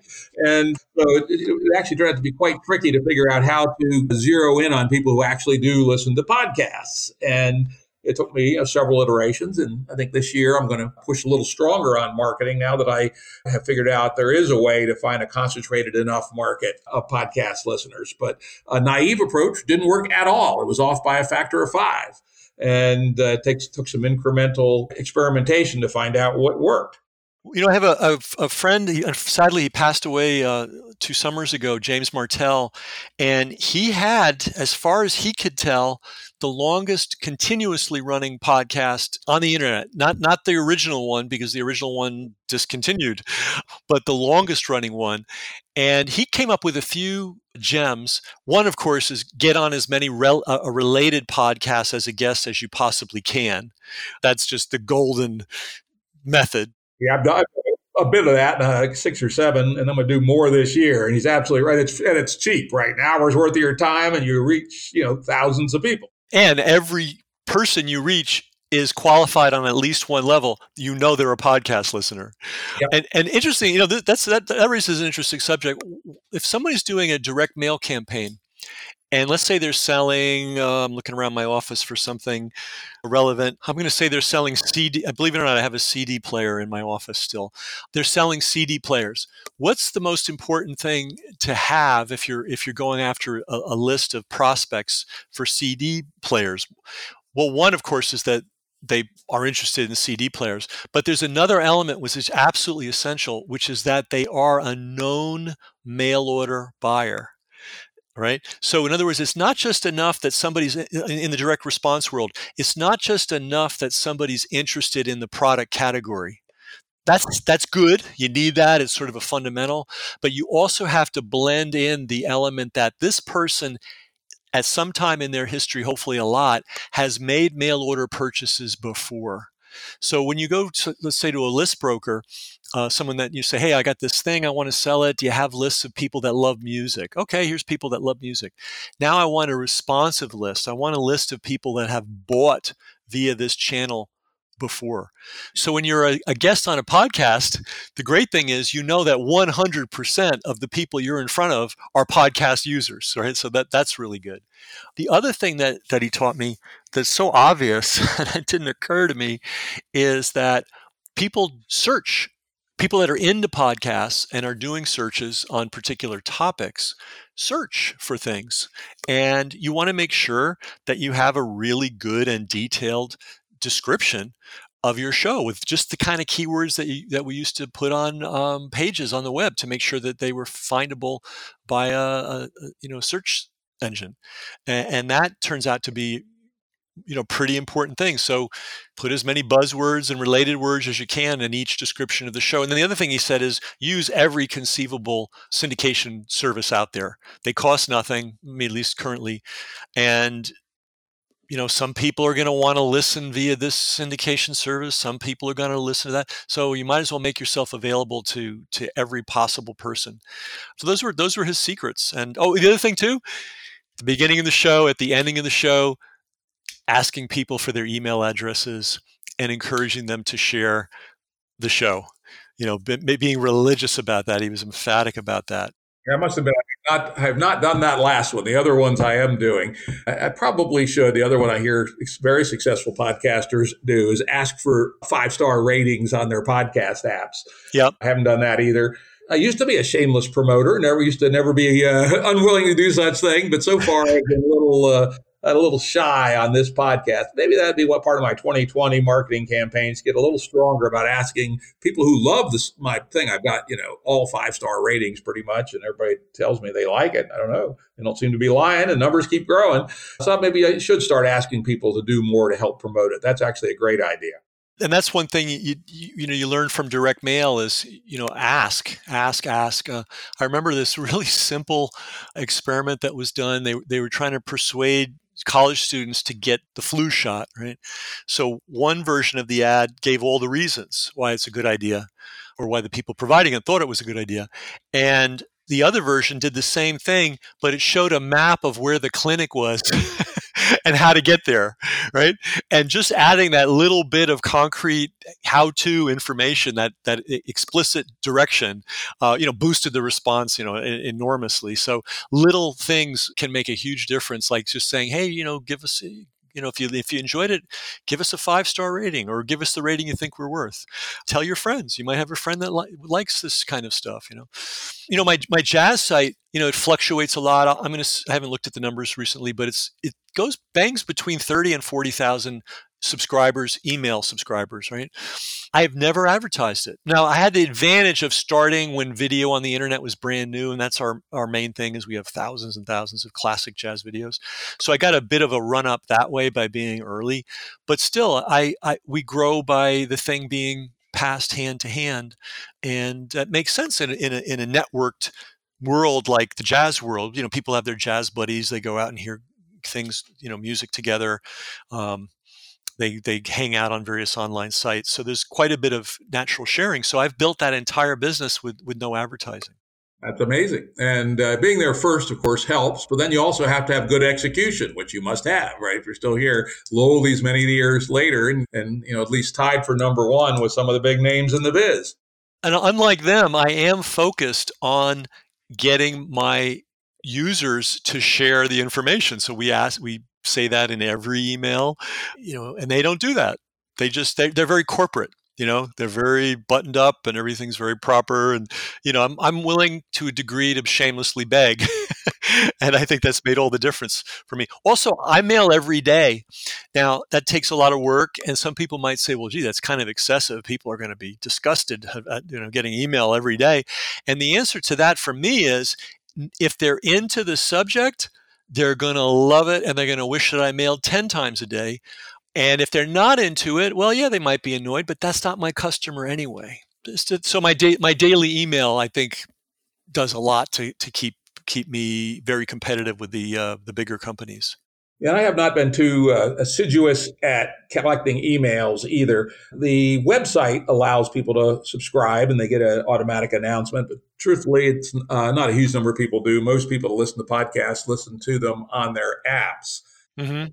And so it, it actually turned out to be quite tricky to figure out how to zero in on people who actually do listen to podcasts and it took me uh, several iterations. And I think this year I'm going to push a little stronger on marketing now that I have figured out there is a way to find a concentrated enough market of podcast listeners. But a naive approach didn't work at all. It was off by a factor of five. And uh, it takes, took some incremental experimentation to find out what worked. You know, I have a, a, a friend. He, sadly, he passed away uh, two summers ago, James Martell, and he had, as far as he could tell, the longest continuously running podcast on the internet. Not not the original one because the original one discontinued, but the longest running one. And he came up with a few gems. One, of course, is get on as many rel- uh, related podcasts as a guest as you possibly can. That's just the golden method. Yeah, I've done a bit of that, uh, six or seven, and I'm going to do more this year. And he's absolutely right. It's and it's cheap, right? An hour's worth of your time, and you reach you know thousands of people. And every person you reach is qualified on at least one level. You know they're a podcast listener. Yep. And and interesting, you know, that's that that raises an interesting subject. If somebody's doing a direct mail campaign, and let's say they're selling, uh, I'm looking around my office for something relevant. I'm going to say they're selling CD. Believe it or not, I have a CD player in my office still. They're selling CD players. What's the most important thing to have if you're if you're going after a, a list of prospects for CD players? Well, one, of course, is that they are interested in CD players. But there's another element which is absolutely essential, which is that they are a known mail order buyer right? So in other words it's not just enough that somebody's in the direct response world it's not just enough that somebody's interested in the product category. That's that's good. You need that. It's sort of a fundamental but you also have to blend in the element that this person at some time in their history hopefully a lot has made mail order purchases before so when you go to, let's say to a list broker uh, someone that you say, Hey, I got this thing, I want to sell it. Do you have lists of people that love music? Okay, here's people that love music. Now I want a responsive list. I want a list of people that have bought via this channel before. So when you're a, a, guest on a podcast, the great thing is you know that 100% of the people you're in front of are podcast users, right? So that that's really good. The other thing that that he taught me that's so obvious and it didn't occur to me is that people search people that are into podcasts and are doing searches on particular topics search for things and you want to make sure that you have a really good and detailed description of your show with just the kind of keywords that you, that we used to put on um, pages on the web to make sure that they were findable by a, a, you know search engine. And, and that turns out to be you know pretty important things so put as many buzzwords and related words as you can in each description of the show. And then the other thing he said is use every conceivable syndication service out there. They cost nothing at least currently. And you know some people are going to want to listen via this syndication service some people are going to listen to that. So you might as well make yourself available to to every possible person. So those were those were his secrets. And oh the other thing too the beginning of the show at the ending of the show asking people for their email addresses and encouraging them to share the show. You know being religious about that he was emphatic about that I must have been. I have, not, I have not done that last one. The other ones I am doing. I, I, probably should. The other one I hear very successful podcasters do is ask for five star ratings on their podcast apps. Yep. I haven't done that either. I used to be a shameless promoter. Never used to never be uh, unwilling to do such thing. But so far, I've been a little uh, a little shy on this podcast. Maybe that'd be what part of my 2020 marketing campaigns get a little stronger about asking people who love this my thing. I've got you know all five star ratings pretty much, and everybody tells me they like it. I don't know. They don't seem to be lying, and numbers keep growing. So maybe I should start asking people to do more to help promote it. That's actually a great idea and that's one thing you, you, you know you learn from direct mail is you know ask ask ask uh, i remember this really simple experiment that was done they, they were trying to persuade college students to get the flu shot, right? So one version of the ad gave all the reasons why it's a good idea or why the people providing it thought it was a good idea. And the other version did the same thing, but it showed a map of where the clinic was and how to get there, right? And just adding that little bit of concrete how-to information, that that explicit direction, uh, you know, boosted the response, you know, enormously. So little things can make a huge difference, like just saying, "Hey, you know, give us you know if you if you enjoyed it give us a five star rating or give us the rating you think we're worth. Tell your friends. You might have a friend that li- likes this kind of stuff you know. You know my my jazz site you know it fluctuates a lot. I'm going to i haven't looked at the numbers recently but it's it goes bangs between 30 and 40,000 subscribers, email subscribers, right? I have never advertised it. Now, I had the advantage of starting when video on the internet was brand new, and that's our, our main thing is we have thousands and thousands of classic jazz videos. So I got a bit of a run up that way by being early, but still, I, I we grow by the thing being passed hand to hand, and that makes sense in a, in a, in a networked world like the jazz world. You know, people have their jazz buddies; they go out and hear things, you know, music together. Um, they they hang out on various online sites. So there's quite a bit of natural sharing. So I've built that entire business with with no advertising. That's amazing. And uh, being there first, of course, helps. But then you also have to have good execution, which you must have, right? If you're still here, lo these many years later, and, and you know at least tied for number one with some of the big names in the biz. And unlike them, I am focused on getting my users to share the information. So we ask, we say that in every email, you know, and they don't do that. They just they, they're very corporate. You know, they're very buttoned up and everything's very proper. And you know, I'm I'm willing to a degree to shamelessly beg, and I think that's made all the difference for me. Also, I mail every day. Now that takes a lot of work, and some people might say, "Well, gee, that's kind of excessive. People are going to be disgusted, uh, at, you know, getting email every day." And the answer to that for me is if they're into the subject, they're going to love it and they're going to wish that I mailed 10 times a day. And if they're not into it, well, yeah, they might be annoyed, but that's not my customer anyway. So my da- my daily email, I think, does a lot to, to keep keep me very competitive with the uh, the bigger companies. And I have not been too uh, assiduous at collecting emails either. The website allows people to subscribe and they get an automatic announcement. But truthfully, it's uh, not a huge number of people do. Most people listen to podcasts listen to them on their apps. Mm-hmm.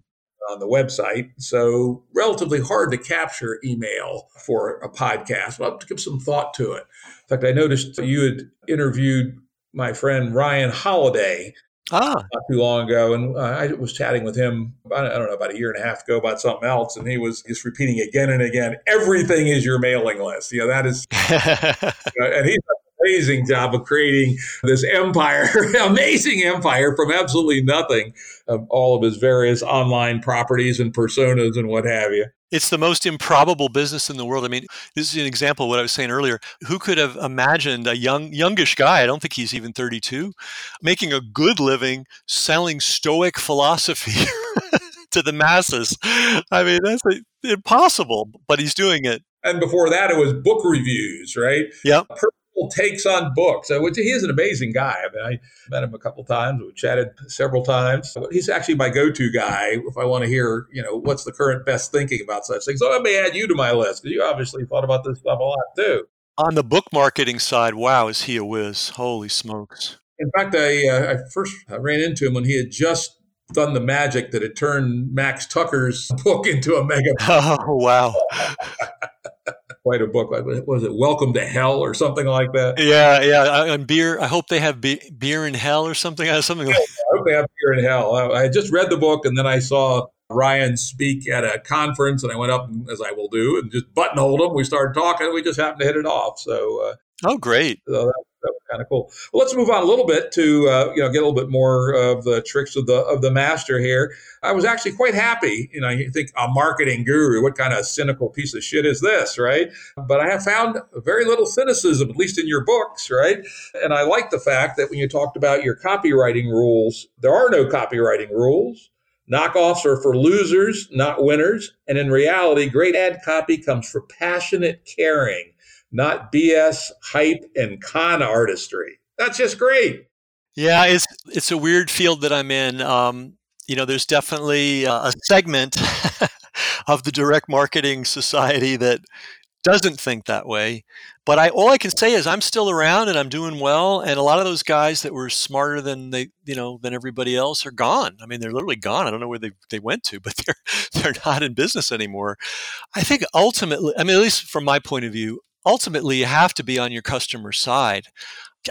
on the website. So, relatively hard to capture email for a podcast. I'll have to give some thought to it. In fact, I noticed you had interviewed my friend Ryan Holiday Ah. not too long ago, and uh, I was chatting with him. About, I don't know about a year and a half ago about something else, and he was just repeating again and again. Everything is your mailing list. You know that is, and he's amazing job of creating this empire, amazing empire from absolutely nothing of all of his various online properties and personas and what have you. It's the most improbable business in the world. I mean, this is an example of what I was saying earlier. Who could have imagined a young, youngish guy? I don't think he's even 32, making a good living selling Stoic philosophy to the masses. I mean, that's impossible, but he's doing it. And before that, it was book reviews, right? Yeah takes on books, uh, which he is an amazing guy. I mean, I met him a couple times. We chatted several times. He's actually my go-to guy if I want to hear, you know, what's the current best thinking about such things. So let me add you to my list because you obviously thought about this stuff a lot too. On the book marketing side, wow, is he a whiz? Holy smokes! In fact, I, uh, I first I ran into him when he had just done the magic that had turned Max Tucker's book into a mega. Oh wow! quite a book. Like, was it Welcome to Hell or something like that? Yeah, yeah. And beer. I hope they have be- beer in hell or something. Uh, something like. I hope they have beer in hell. I, I just read the book and then I saw Ryan speak at a conference, and I went up as I will do, and just buttonholed him. We started talking. We just happened to hit it off. So. Uh, oh, great! So that, that was kind of cool. Well, let's move on a little bit to uh, you know get a little bit more of the tricks of the of the master here. I was actually quite happy. You know, you think a marketing guru, what kind of cynical piece of shit is this, right? But I have found very little cynicism, at least in your books, right? And I like the fact that when you talked about your copywriting rules, there are no copywriting rules. Knockoffs are for losers, not winners. And in reality, great ad copy comes from passionate caring not BS hype and con artistry. That's just great. Yeah, it's it's a weird field that I'm in. Um, you know, there's definitely a segment of the direct marketing society that doesn't think that way. But I all I can say is I'm still around and I'm doing well. And a lot of those guys that were smarter than they, you know, than everybody else are gone. I mean, they're literally gone. I don't know where they, they went to, but they're they're not in business anymore. I think ultimately, I mean, at least from my point of view, ultimately you have to be on your customer side.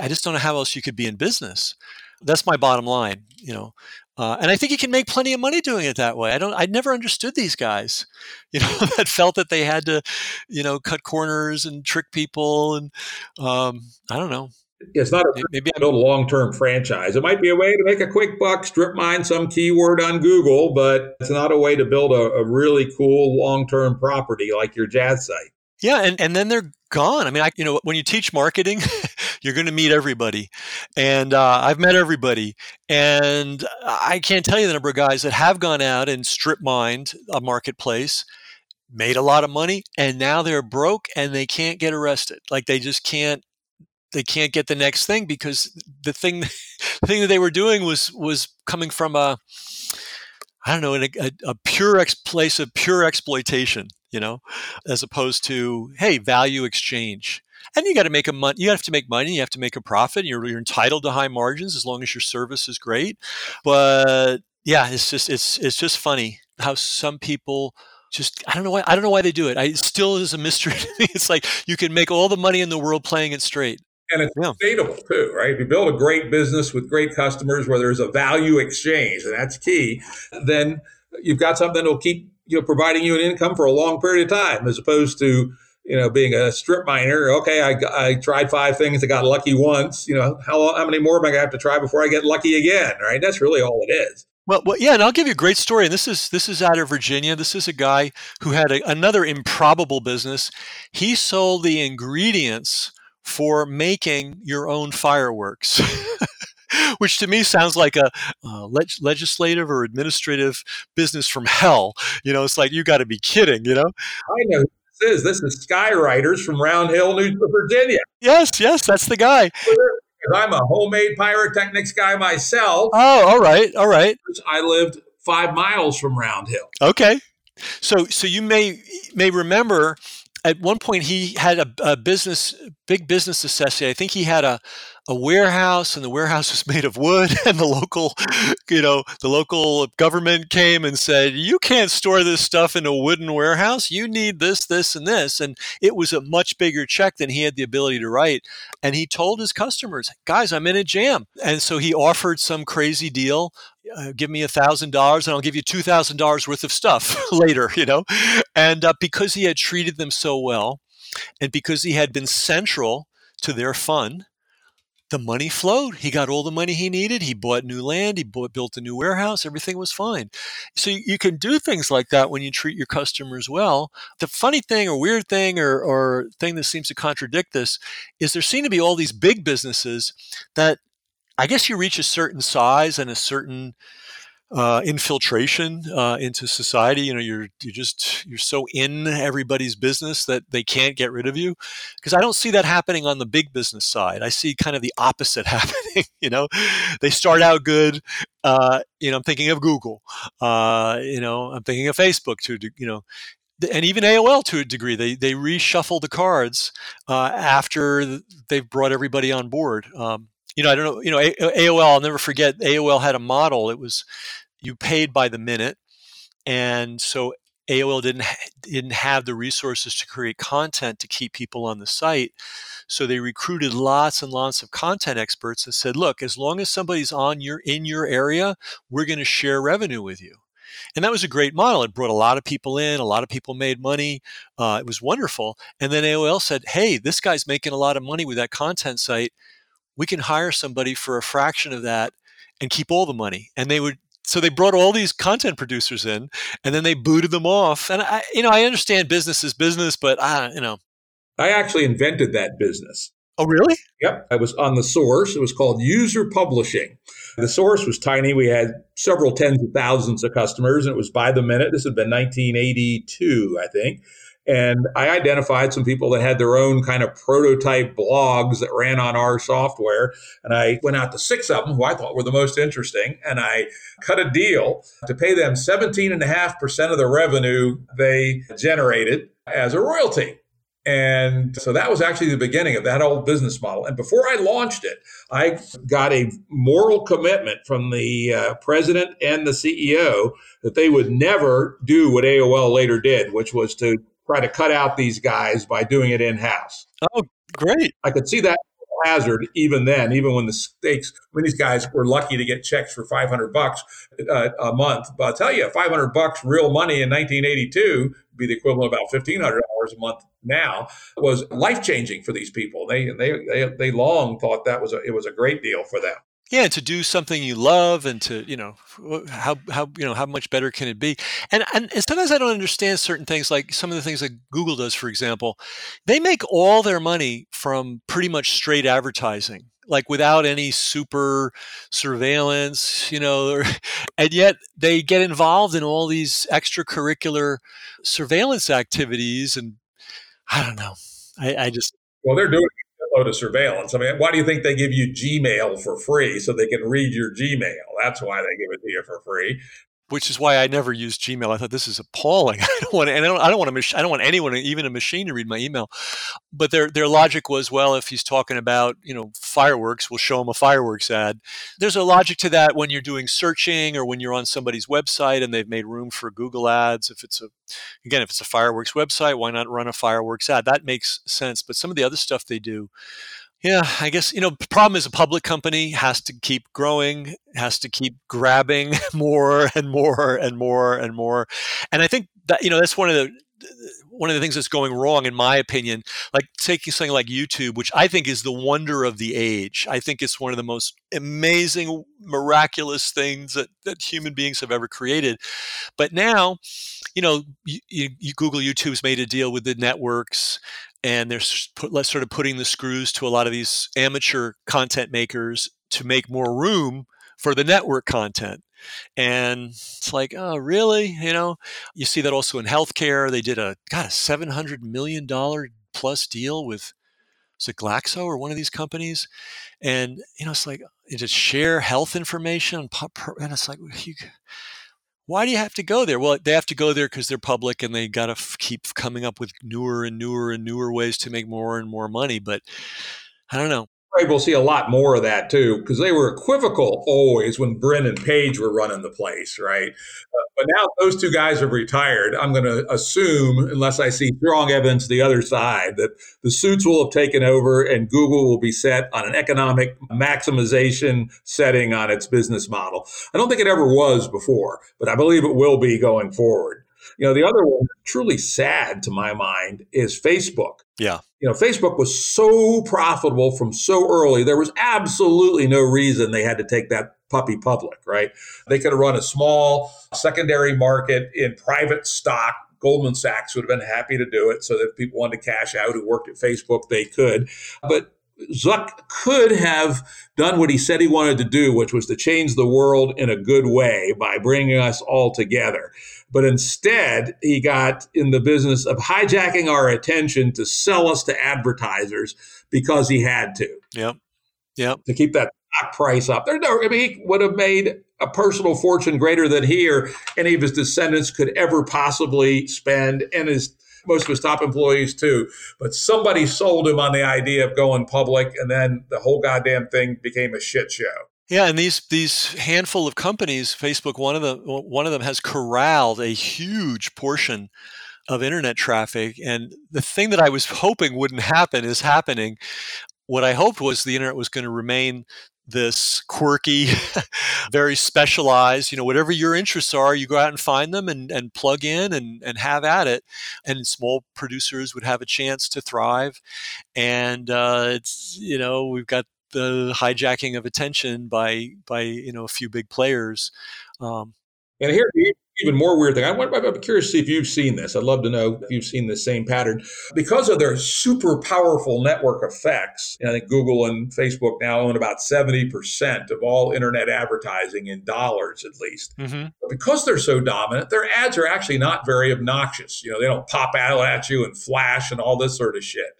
I just don't know how else you could be in business. That's my bottom line, you know. Uh, and I think you can make plenty of money doing it that way. I don't. I never understood these guys, you know, that felt that they had to, you know, cut corners and trick people. And um, I don't know. It's not a, maybe build a long-term franchise. It might be a way to make a quick buck, strip mine some keyword on Google, but it's not a way to build a, a really cool long-term property like your jazz site. Yeah, and, and then they're gone. I mean, I you know when you teach marketing, you're going to meet everybody, and uh, I've met everybody, and I can't tell you the number of guys that have gone out and strip mined a marketplace, made a lot of money, and now they're broke and they can't get arrested. Like they just can't they can't get the next thing because the thing the thing that they were doing was was coming from a I don't know, a, a, pure ex- place of pure exploitation you know, as opposed to, hey, value exchange. And you got to make a money. You have to make money. You have to make a profit. You're, you're entitled to high margins as long as your service is great. But yeah, it's just it's it's just funny how some people just I don't know why I don't know why they do it. I it still is a mystery to me. It's like you can make all the money in the world playing it straight. And it's yeah. sustainable too, right? If you build a great business with great customers where there's a value exchange, and that's key, then you've got something that'll keep you know providing you an income for a long period of time as opposed to you know being a strip miner okay i, I tried five things i got lucky once you know how, how many more am i going to have to try before i get lucky again right that's really all it is well, well, yeah, and I'll give you a great story. And this is this is out of Virginia. This is a guy who had a, another improbable business. He sold the ingredients for making your own fireworks. which to me sounds like a uh, leg- legislative or administrative business from hell. You know, it's like you got to be kidding. You know, I know this is. This is Skylighters from Round Hill, New Virginia. Yes, yes, that's the guy. I'm a homemade pyrotechnics guy myself. Oh, all right, all right. I lived five miles from Round Hill. Okay, so so you may may remember at one point he had a, a, business big business necessity. I think he had a, a warehouse and the warehouse was made of wood and the local you know the local government came and said you can't store this stuff in a wooden warehouse. You need this this and this. And it was a much bigger check than he had the ability to write. And he told his customers guys i'm in a jam. And so he offered some crazy deal uh, give me a thousand dollars and I'll give you two thousand dollars worth of stuff later, you know, and uh, because he had treated them so well, and because he had been central to their fun, the money flowed. He got all the money he needed. He bought new land. He bought, built a new warehouse. Everything was fine. So you, you can do things like that when you treat your customers well. The funny thing, or weird thing, or, or thing that seems to contradict this is there seem to be all these big businesses that I guess you reach a certain size and a certain uh, infiltration uh, into society. You know, you're you just you're so in everybody's business that they can't get rid of you. Because I don't see that happening on the big business side. I see kind of the opposite happening. you know, they start out good. Uh, you know, I'm thinking of Google. Uh, you know, I'm thinking of Facebook too. You know, and even AOL to a degree, they they reshuffle the cards uh, after they've brought everybody on board. Um, you know, I don't know, you know, AOL, I'll never forget, AOL had a model. It was you paid by the minute. And so AOL didn't didn't have the resources to create content to keep people on the site. So they recruited lots and lots of content experts and said, "Look, as long as somebody's on your in your area, we're going to share revenue with you." And that was a great model. It brought a lot of people in. A lot of people made money. Uh, it was wonderful. And then AOL said, "Hey, this guy's making a lot of money with that content site we can hire somebody for a fraction of that and keep all the money. And they would so they brought all these content producers in and then they booted them off. And I you know, I understand business is business, but I you know. I actually invented that business. Oh, really? Yep. I was on the source. It was called User Publishing. The source was tiny. We had several tens of thousands of customers, and it was by the minute. This had been 1982, I think. And I identified some people that had their own kind of prototype blogs that ran on our software. And I went out to six of them who I thought were the most interesting. And I cut a deal to pay them 17.5% of the revenue they generated as a royalty. And so that was actually the beginning of that old business model. And before I launched it, I got a moral commitment from the uh, president and the CEO that they would never do what AOL later did, which was to try to cut out these guys by doing it in house. Oh, great. I could see that hazard even then, even when the stakes, when these guys were lucky to get checks for 500 bucks uh, a month. But I'll tell you, 500 bucks real money in 1982 be the equivalent of about $1,500 a month now was life changing for these people. They, they, they, they long thought that was a, it was a great deal for them yeah and to do something you love and to you know how how you know how much better can it be? And, and and sometimes i don't understand certain things like some of the things that google does for example. They make all their money from pretty much straight advertising like without any super surveillance you know and yet they get involved in all these extracurricular surveillance activities and i don't know. I, I just well they're doing surveillance. I mean, why do you think they give you Gmail for free so they can read your Gmail? That's why they give it to you for free which is why I never used Gmail. I thought this is appalling. I don't want, and I don't, I don't want a I don't want anyone, even a machine, to read my email. But their their logic was, well, if he's talking about you know fireworks, we'll show him a fireworks ad. There's a logic to that when you're doing searching or when you're on somebody's website and they've made room for Google ads. If it's a again, if it's a fireworks website, why not run a fireworks ad? That makes sense. But some of the other stuff they do yeah, I guess you know. The problem is a public company has to keep growing, has to keep grabbing more and more and more and more, and I think that you know that's one of the one of the things that's going wrong, in my opinion. Like taking something like YouTube, which I think is the wonder of the age. I think it's one of the most amazing, miraculous things that that human beings have ever created. But now, you know, you, you, Google YouTube's made a deal with the networks and they're sort of putting the screws to a lot of these amateur content makers to make more room for the network content. And it's like, oh, really? You know, you see that also in healthcare. They did a got a seven hundred million dollar plus deal with is it Glaxo or one of these companies, and you know, it's like just share health information, and it's like you, why do you have to go there? Well, they have to go there because they're public and they got to f- keep coming up with newer and newer and newer ways to make more and more money. But I don't know we'll see a lot more of that too, because they were equivocal always when Brin and Page were running the place, right? Uh, but now those two guys have retired. I'm going to assume, unless I see strong evidence the other side, that the suits will have taken over and Google will be set on an economic maximization setting on its business model. I don't think it ever was before, but I believe it will be going forward. You know, the other one truly sad to my mind is Facebook. Yeah. You know, Facebook was so profitable from so early. There was absolutely no reason they had to take that puppy public, right? They could have run a small secondary market in private stock. Goldman Sachs would have been happy to do it so that people wanted to cash out who worked at Facebook, they could. But Zuck could have done what he said he wanted to do, which was to change the world in a good way by bringing us all together. But instead, he got in the business of hijacking our attention to sell us to advertisers because he had to. Yep. Yep. To keep that stock price up. There, no, I mean, he would have made a personal fortune greater than he or any of his descendants could ever possibly spend, and his most of his top employees too. But somebody sold him on the idea of going public, and then the whole goddamn thing became a shit show. Yeah, and these these handful of companies, Facebook, one of them, one of them has corralled a huge portion of internet traffic. And the thing that I was hoping wouldn't happen is happening. What I hoped was the internet was going to remain this quirky, very specialized, you know, whatever your interests are, you go out and find them and, and plug in and, and have at it. And small producers would have a chance to thrive. And uh, it's, you know, we've got the hijacking of attention by by you know a few big players. Um, and here, even more weird thing. I, am curious to see if you've seen this. I'd love to know if you've seen the same pattern because of their super powerful network effects. I think Google and Facebook now own about 70% of all internet advertising in dollars, at least. Mm-hmm. But because they're so dominant, their ads are actually not very obnoxious. You know, they don't pop out at you and flash and all this sort of shit.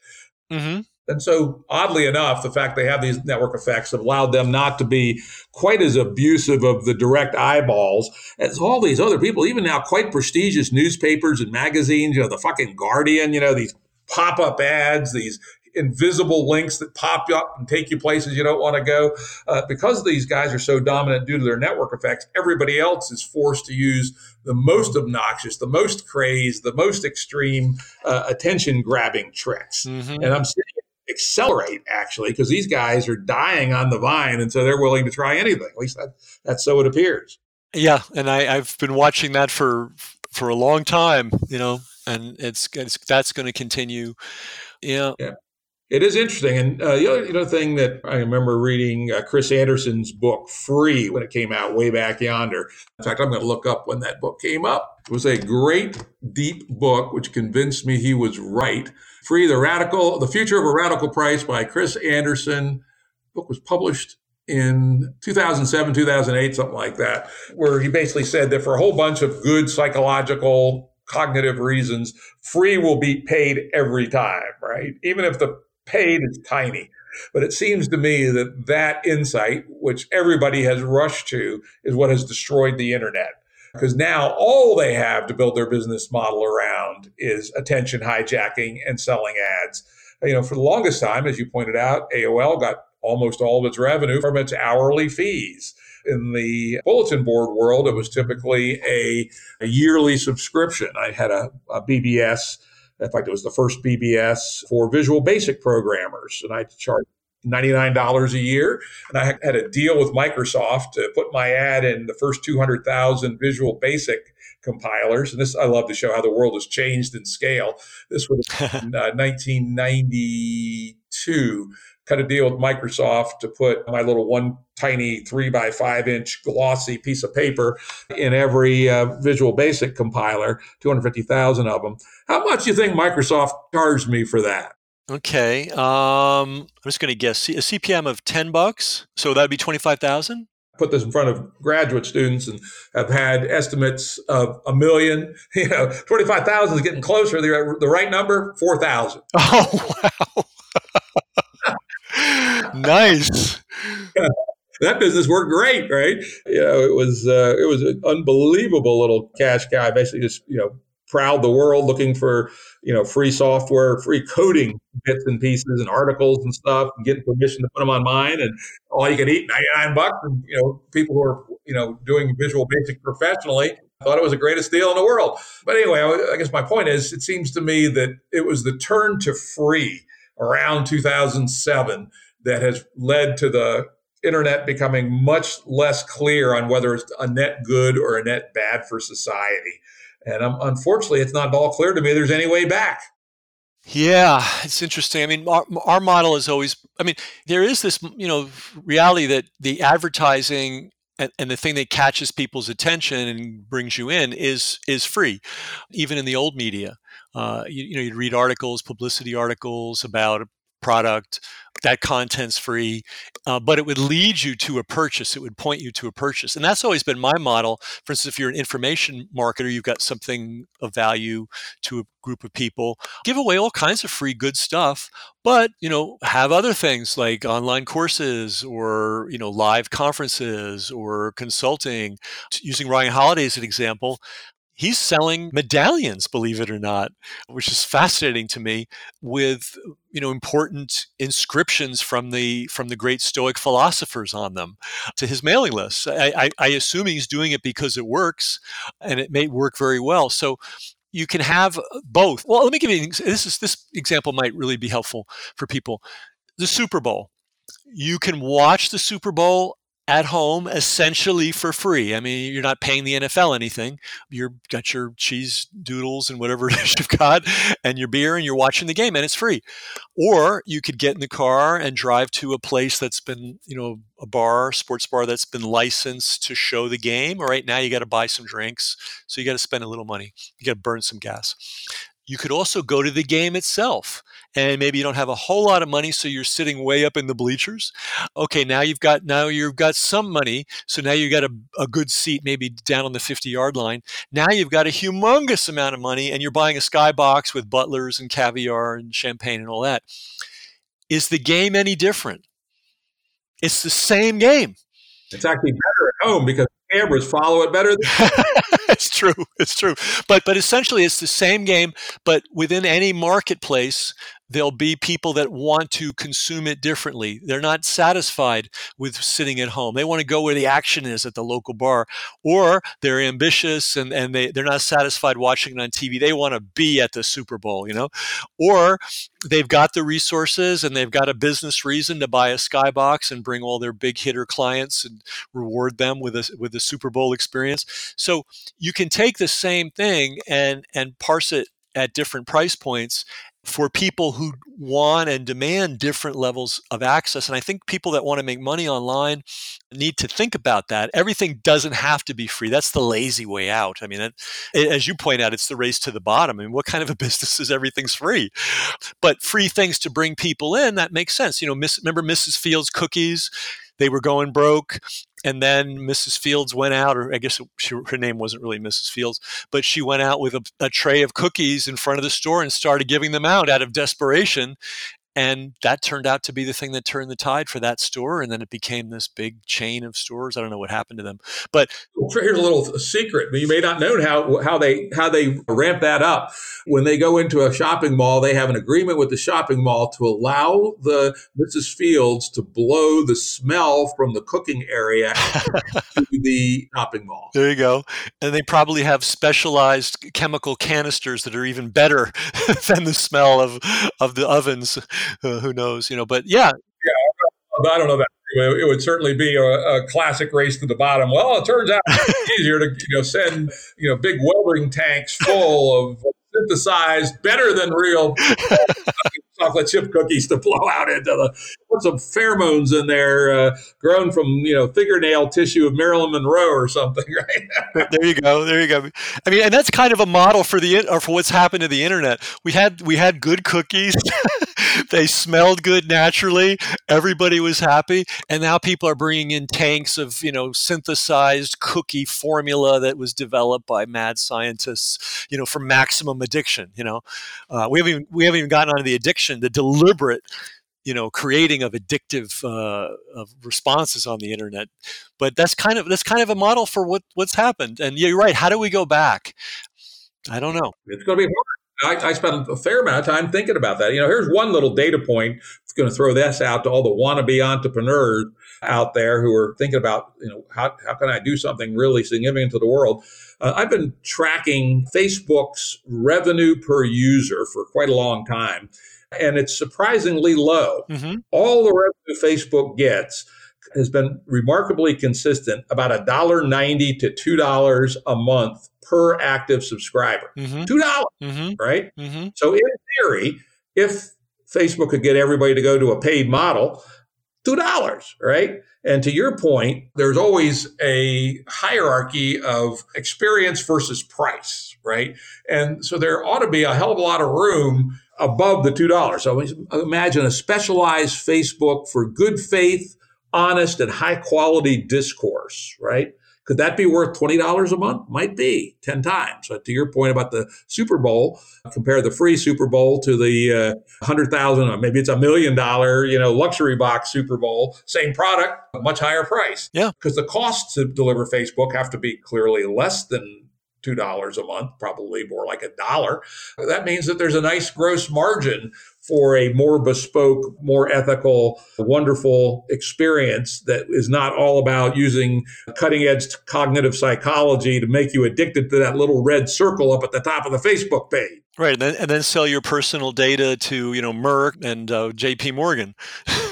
Mm-hmm. And so, oddly enough, the fact they have these network effects have allowed them not to be quite as abusive of the direct eyeballs as all these other people, even now quite prestigious newspapers and magazines, you know, the fucking Guardian, you know, these pop up ads, these invisible links that pop up and take you places you don't want to go. Uh, because these guys are so dominant due to their network effects, everybody else is forced to use the most obnoxious, the most crazed, the most extreme uh, attention grabbing tricks. Mm-hmm. And I'm seeing accelerate actually because these guys are dying on the vine and so they're willing to try anything at least that, that's so it appears yeah and I, i've been watching that for for a long time you know and it's, it's that's going to continue yeah yeah it is interesting. And uh, the other you know, thing that I remember reading uh, Chris Anderson's book, Free, when it came out way back yonder. In fact, I'm going to look up when that book came up. It was a great, deep book, which convinced me he was right. Free, the radical, the future of a radical price by Chris Anderson. The book was published in 2007, 2008, something like that, where he basically said that for a whole bunch of good psychological cognitive reasons, free will be paid every time, right? Even if the paid is tiny. But it seems to me that that insight, which everybody has rushed to, is what has destroyed the internet. Because now all they have to build their business model around is attention hijacking and selling ads. You know, for the longest time, as you pointed out, AOL got almost all of its revenue from its hourly fees. In the bulletin board world, it was typically a, a yearly subscription. I had a, a BBS in fact, it was the first BBS for Visual Basic programmers, and I charged $99 a year. And I had a deal with Microsoft to put my ad in the first 200,000 Visual Basic compilers. And this, I love to show how the world has changed in scale. This was in uh, 1992 cut a deal with Microsoft to put my little one tiny three by five inch glossy piece of paper in every uh, Visual Basic compiler, 250,000 of them. How much do you think Microsoft charged me for that? Okay. Um, I'm just going to guess a CPM of 10 bucks. So that'd be 25,000? Put this in front of graduate students and have had estimates of a million. You know, 25,000 is getting closer. The, the right number, 4,000. Oh, wow nice. that business worked great, right? You know, it was uh, it was an unbelievable little cash cow. Basically, just you know, prowled the world looking for you know free software, free coding bits and pieces and articles and stuff, and getting permission to put them on mine, and all you could eat ninety nine bucks. And you know, people who are you know doing Visual Basic professionally thought it was the greatest deal in the world. But anyway, I guess my point is, it seems to me that it was the turn to free around 2007 that has led to the internet becoming much less clear on whether it's a net good or a net bad for society. And um, unfortunately, it's not all clear to me there's any way back. Yeah, it's interesting. I mean, our, our model is always, I mean, there is this, you know, reality that the advertising and, and, the thing that catches people's attention and brings you in is is free, even in the old media. Uh, you, you know, you'd read articles, publicity articles about product that content's free uh, but it would lead you to a purchase it would point you to a purchase and that's always been my model. For instance if you're an information marketer you've got something of value to a group of people give away all kinds of free good stuff but you know have other things like online courses or you know live conferences or consulting. Using ryan holiday as an example he's selling medallions believe it or not which is fascinating to me with you know important inscriptions from the from the great stoic philosophers on them to his mailing list I, I, I assume he's doing it because it works and it may work very well. So you can have both. Well let me give you this is this example might really be helpful for people. The super bowl. You can watch the super bowl at home essentially for free. I mean, you're not paying the NFL anything. You've got your cheese doodles and whatever it is you've got, and your beer, and you're watching the game, and it's free. Or you could get in the car and drive to a place that's been, you know, a bar, sports bar that's been licensed to show the game. All right, now, you got to buy some drinks, so you got to spend a little money. You got to burn some gas. You could also go to the game itself and maybe you don't have a whole lot of money so you're sitting way up in the bleachers. Okay, now you've got now you've got some money, so now you've got a, a good seat maybe down on the 50-yard line. Now you've got a humongous amount of money and you're buying a skybox with butlers and caviar and champagne and all that. Is the game any different? It's the same game. It's actually better at home because cameras follow it better. It's true. It's true. But but essentially, it's the same game. But within any marketplace, there'll be people that want to consume it differently. They're not satisfied with sitting at home. They want to go where the action is at the local bar, or they're ambitious and, and they, they're not satisfied watching it on TV. They want to be at the Super Bowl, you know, or they've got the resources and they've got a business reason to buy a skybox and bring all their big hitter clients and reward them with a with a Super Bowl experience. So you can take the same thing and and parse it at different price points for people who want and demand different levels of access. And I think people that want to make money online need to think about that. Everything doesn't have to be free. That's the lazy way out. I mean, it, as you point out, it's the race to the bottom. I mean, what kind of a business is everything's free? But free things to bring people in, that makes sense. You know, miss, remember Mrs. Fields cookies? They were going broke and then Mrs. Fields went out, or I guess she, her name wasn't really Mrs. Fields, but she went out with a, a, tray of cookies in front of the store and started giving them out out of desperation and that turned out to be the thing that turned the tide for that store and then it became this big chain of stores. I don't know what happened to them but here's a little secret you may not know how, how they how they ramp that up. When they go into a shopping mall they have an agreement with the shopping mall to allow the mrs fields to blow the smell from the cooking area to the shopping mall. There you go and they probably have specialized chemical canisters that are even better than the smell of of the ovens uh, who knows, you know? But yeah, yeah, I don't know that it would certainly be a, a, classic race to the bottom. Well, it turns out it's easier to you know send you know big welding tanks full of synthesized, better than real chocolate chip cookies to blow out into the put some pheromones in there uh, grown from you know fingernail tissue of Marilyn Monroe or something, right? there you go, there you go. I mean, and that's kind of a model for the or for what's happened to the internet. We had we had good cookies, they smelled good naturally, everybody was happy, and now people are bringing in tanks of you know synthesized cookie formula that was developed by mad scientists, you know, for maximum addiction. You know, uh, we haven't even, we haven't even gotten onto the addiction, the deliberate you know creating of addictive uh, of responses on the internet. But that's kind of that's kind of a model for what what's happened. And you're right how do we go back? I don't know. It's going to be hard I, I spent a fair amount of time thinking about that you know here's one little data point it's going to throw this out to all the wannabe entrepreneurs out there who are thinking about you know how, how can i do something really significant to the world uh, I've been tracking Facebook's revenue per user for quite a long time and it's surprisingly low. Mm-hmm. All the revenue Facebook gets has been remarkably consistent, about a dollar ninety to two dollars a month per active subscriber. Mm-hmm. Two dollars, mm-hmm. right? Mm-hmm. So in theory, if Facebook could get everybody to go to a paid model, two dollars, right? And to your point, there's always a hierarchy of experience versus price, right? And so there ought to be a hell of a lot of room above the $2. So imagine a specialized Facebook for good faith, honest, and high quality discourse, right? Could that be worth $20 a month? Might be 10 times. But to your point about the Super Bowl, compare the free Super Bowl to the uh, 100,000, maybe it's a million dollar, you know, luxury box Super Bowl, same product, much higher price. Yeah. Because the costs to deliver Facebook have to be clearly less than $2 a month, probably more like a dollar. That means that there's a nice gross margin for a more bespoke, more ethical, wonderful experience that is not all about using cutting edge cognitive psychology to make you addicted to that little red circle up at the top of the Facebook page. Right, and then, and then sell your personal data to you know Merck and uh, J.P. Morgan.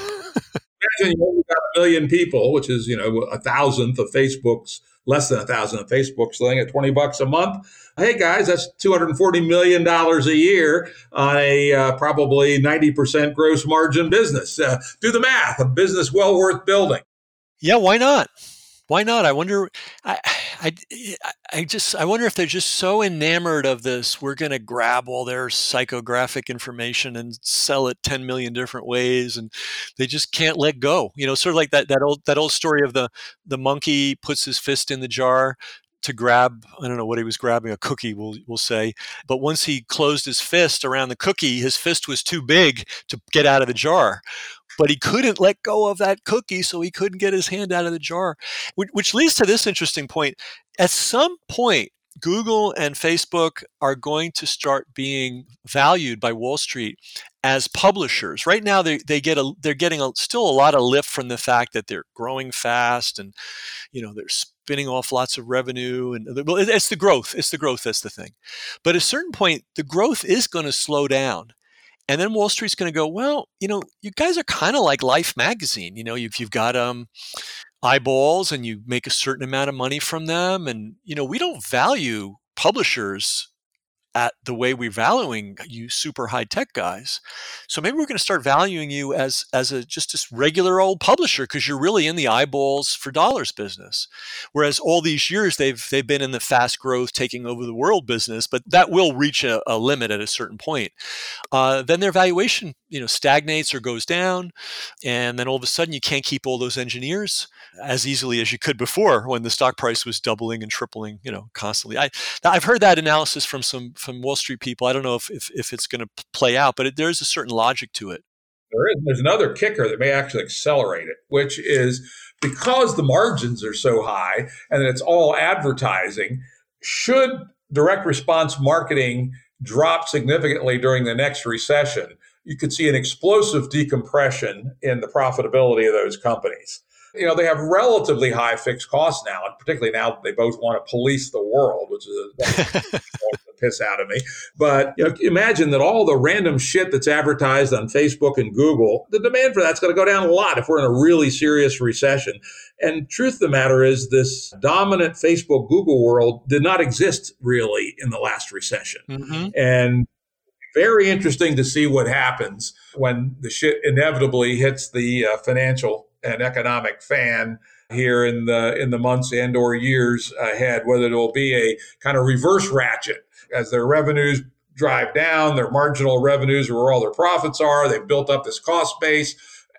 Imagine you've got a million people, which is you know a thousandth of Facebook's less than a thousand of Facebook's selling at 20 bucks a month. Hey guys, that's $240 million a year on a uh, probably 90% gross margin business. Uh, do the math, a business well worth building. Yeah, why not? Why not? I wonder. I, Eh, I, I just I wonder if they're just so enamored of this. We're going to grab all their psychographic information and sell it ten million different ways, and they just can't let go. You know, sort of like that that old that old story of the the monkey puts his fist in the jar to grab I don't know what he was grabbing a cookie we'll we'll say but once he closed his fist around the cookie his fist was too big to get out of the jar but he couldn't let go of that cookie, so he couldn't get his hand out of the jar. Which, leads to this interesting point. At some point, Google and Facebook are going to start being valued by Wall Street as publishers. Right now, they, they get a they're getting a, still a lot of lift from the fact that they're growing fast and you know they're spinning off lots of revenue and well, it's the growth. It's the growth that's the thing. But at a certain point, the growth is going to slow down. And then Wall Street's going to go, well, you know, you guys are kind of like Life magazine. You know, if you've got um, eyeballs and you make a certain amount of money from them, and you know, we don't value publishers at the way we're valuing you super high tech guys. So maybe we're going to start valuing you as as a just a regular old publisher because you're really in the eyeballs for dollars business. Whereas all these years they've they've been in the fast growth taking over the world business, but that will reach a, a limit at a certain point. Uh, then their valuation you know stagnates or goes down, and then all of a sudden you can't keep all those engineers as easily as you could before when the stock price was doubling and tripling you know constantly. I I've heard that analysis from some from Wall Street people. I don't know if, if, if it's going to play out, but it, there's a certain logic to it. There is. There's another kicker that may actually accelerate it, which is because the margins are so high and it's all advertising, should direct response marketing drop significantly during the next recession, you could see an explosive decompression in the profitability of those companies you know, they have relatively high fixed costs now, and particularly now that they both want to police the world, which is the piss out of me. But you know, imagine that all the random shit that's advertised on Facebook and Google, the demand for that's going to go down a lot if we're in a really serious recession. And truth of the matter is, this dominant Facebook Google world did not exist really in the last recession. Mm-hmm. And very interesting to see what happens when the shit inevitably hits the uh, financial and economic fan here in the in the months and or years ahead whether it will be a kind of reverse ratchet as their revenues drive down their marginal revenues are where all their profits are they've built up this cost base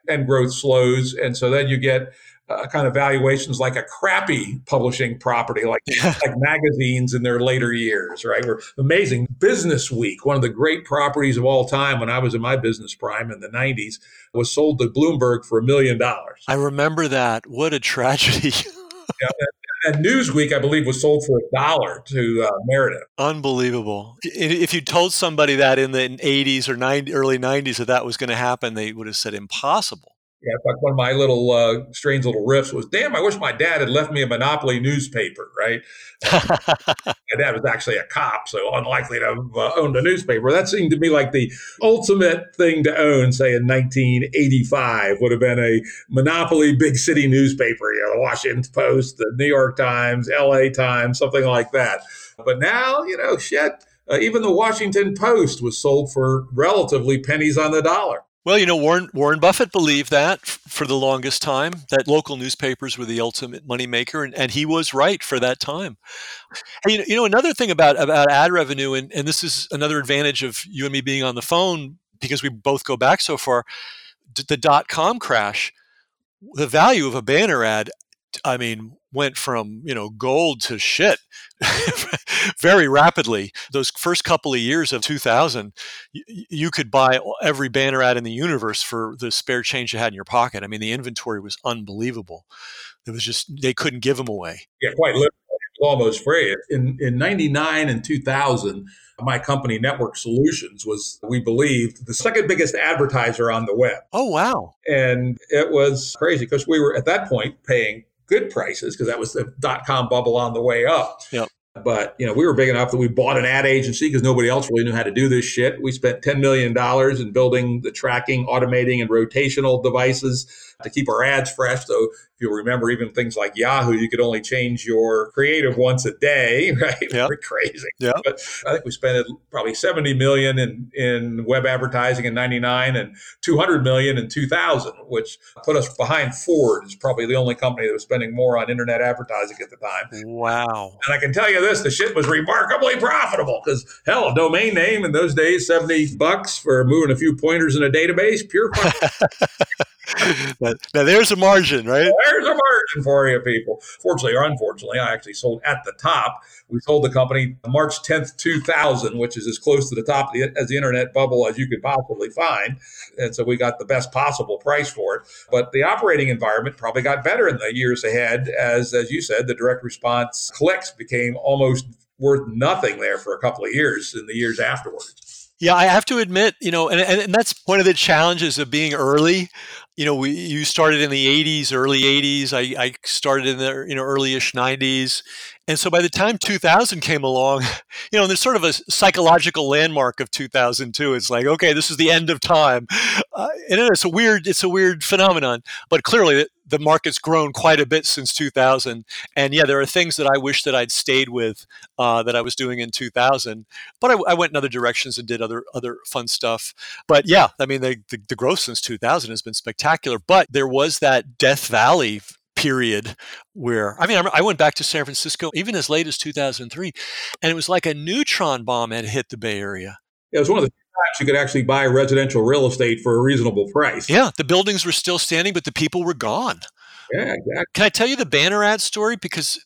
and growth slows and so then you get uh, kind of valuations like a crappy publishing property, like like magazines in their later years, right? Were amazing. Business Week, one of the great properties of all time when I was in my business prime in the 90s, was sold to Bloomberg for a million dollars. I remember that. What a tragedy. yeah, and Newsweek, I believe, was sold for a dollar to uh, Meredith. Unbelievable. If you told somebody that in the 80s or 90, early 90s that that was going to happen, they would have said impossible. Yeah, in fact, one of my little uh, strange little riffs was, "Damn, I wish my dad had left me a Monopoly newspaper." Right? my dad was actually a cop, so unlikely to have uh, owned a newspaper. That seemed to me like the ultimate thing to own. Say in 1985 would have been a Monopoly big city newspaper, you know, the Washington Post, the New York Times, L.A. Times, something like that. But now, you know, shit. Uh, even the Washington Post was sold for relatively pennies on the dollar. Well, you know, Warren Warren Buffett believed that f- for the longest time that local newspapers were the ultimate moneymaker, and, and he was right for that time. And, you, know, another thing about about ad revenue, and, and this is another advantage of you and me being on the phone because we both go back so far. D- the dot com crash, the value of a banner ad, I mean, went from you know gold to shit very rapidly. Those first couple of years of 2000, you, you could buy every banner ad in the universe for the spare change you had in your pocket. I mean, the inventory was unbelievable. It was just they couldn't give them away. Yeah, quite literally, almost free. In in '99 and 2000, my company Network Solutions was, we believed, the second biggest advertiser on the web. Oh wow! And it was crazy because we were at that point paying good prices because that was the dot com bubble on the way up. Yep. But you know, we were big enough that we bought an ad agency because nobody else really knew how to do this shit. We spent ten million dollars in building the tracking, automating, and rotational devices to keep our ads fresh. So if you'll remember, even things like Yahoo, you could only change your creative once a day, right? Yep. Crazy. Yeah. But I think we spent probably 70 million in, in web advertising in 99 and 200 million in 2000, which put us behind Ford. Is probably the only company that was spending more on internet advertising at the time. Wow. And I can tell you this, the shit was remarkably profitable because hell, a domain name in those days, 70 bucks for moving a few pointers in a database, pure fun. now, now, there's a margin, right? There's a margin for you, people. Fortunately or unfortunately, I actually sold at the top. We sold the company March 10th, 2000, which is as close to the top of the, as the internet bubble as you could possibly find. And so we got the best possible price for it. But the operating environment probably got better in the years ahead, as as you said, the direct response clicks became almost worth nothing there for a couple of years in the years afterwards. Yeah, I have to admit, you know, and, and that's one of the challenges of being early. You know, we you started in the '80s, early '80s. I, I started in the you know early-ish '90s, and so by the time 2000 came along, you know, there's sort of a psychological landmark of 2002. It's like, okay, this is the end of time, uh, and it's a weird, it's a weird phenomenon. But clearly, the market's grown quite a bit since 2000. And yeah, there are things that I wish that I'd stayed with uh, that I was doing in 2000. But I, I, went in other directions and did other other fun stuff. But yeah, I mean, the, the, the growth since 2000 has been spectacular. But there was that Death Valley period where I mean I went back to San Francisco even as late as 2003 and it was like a neutron bomb had hit the Bay Area. Yeah, it was one of the you could actually buy residential real estate for a reasonable price. Yeah, the buildings were still standing but the people were gone. Yeah, exactly. Can I tell you the banner ad story because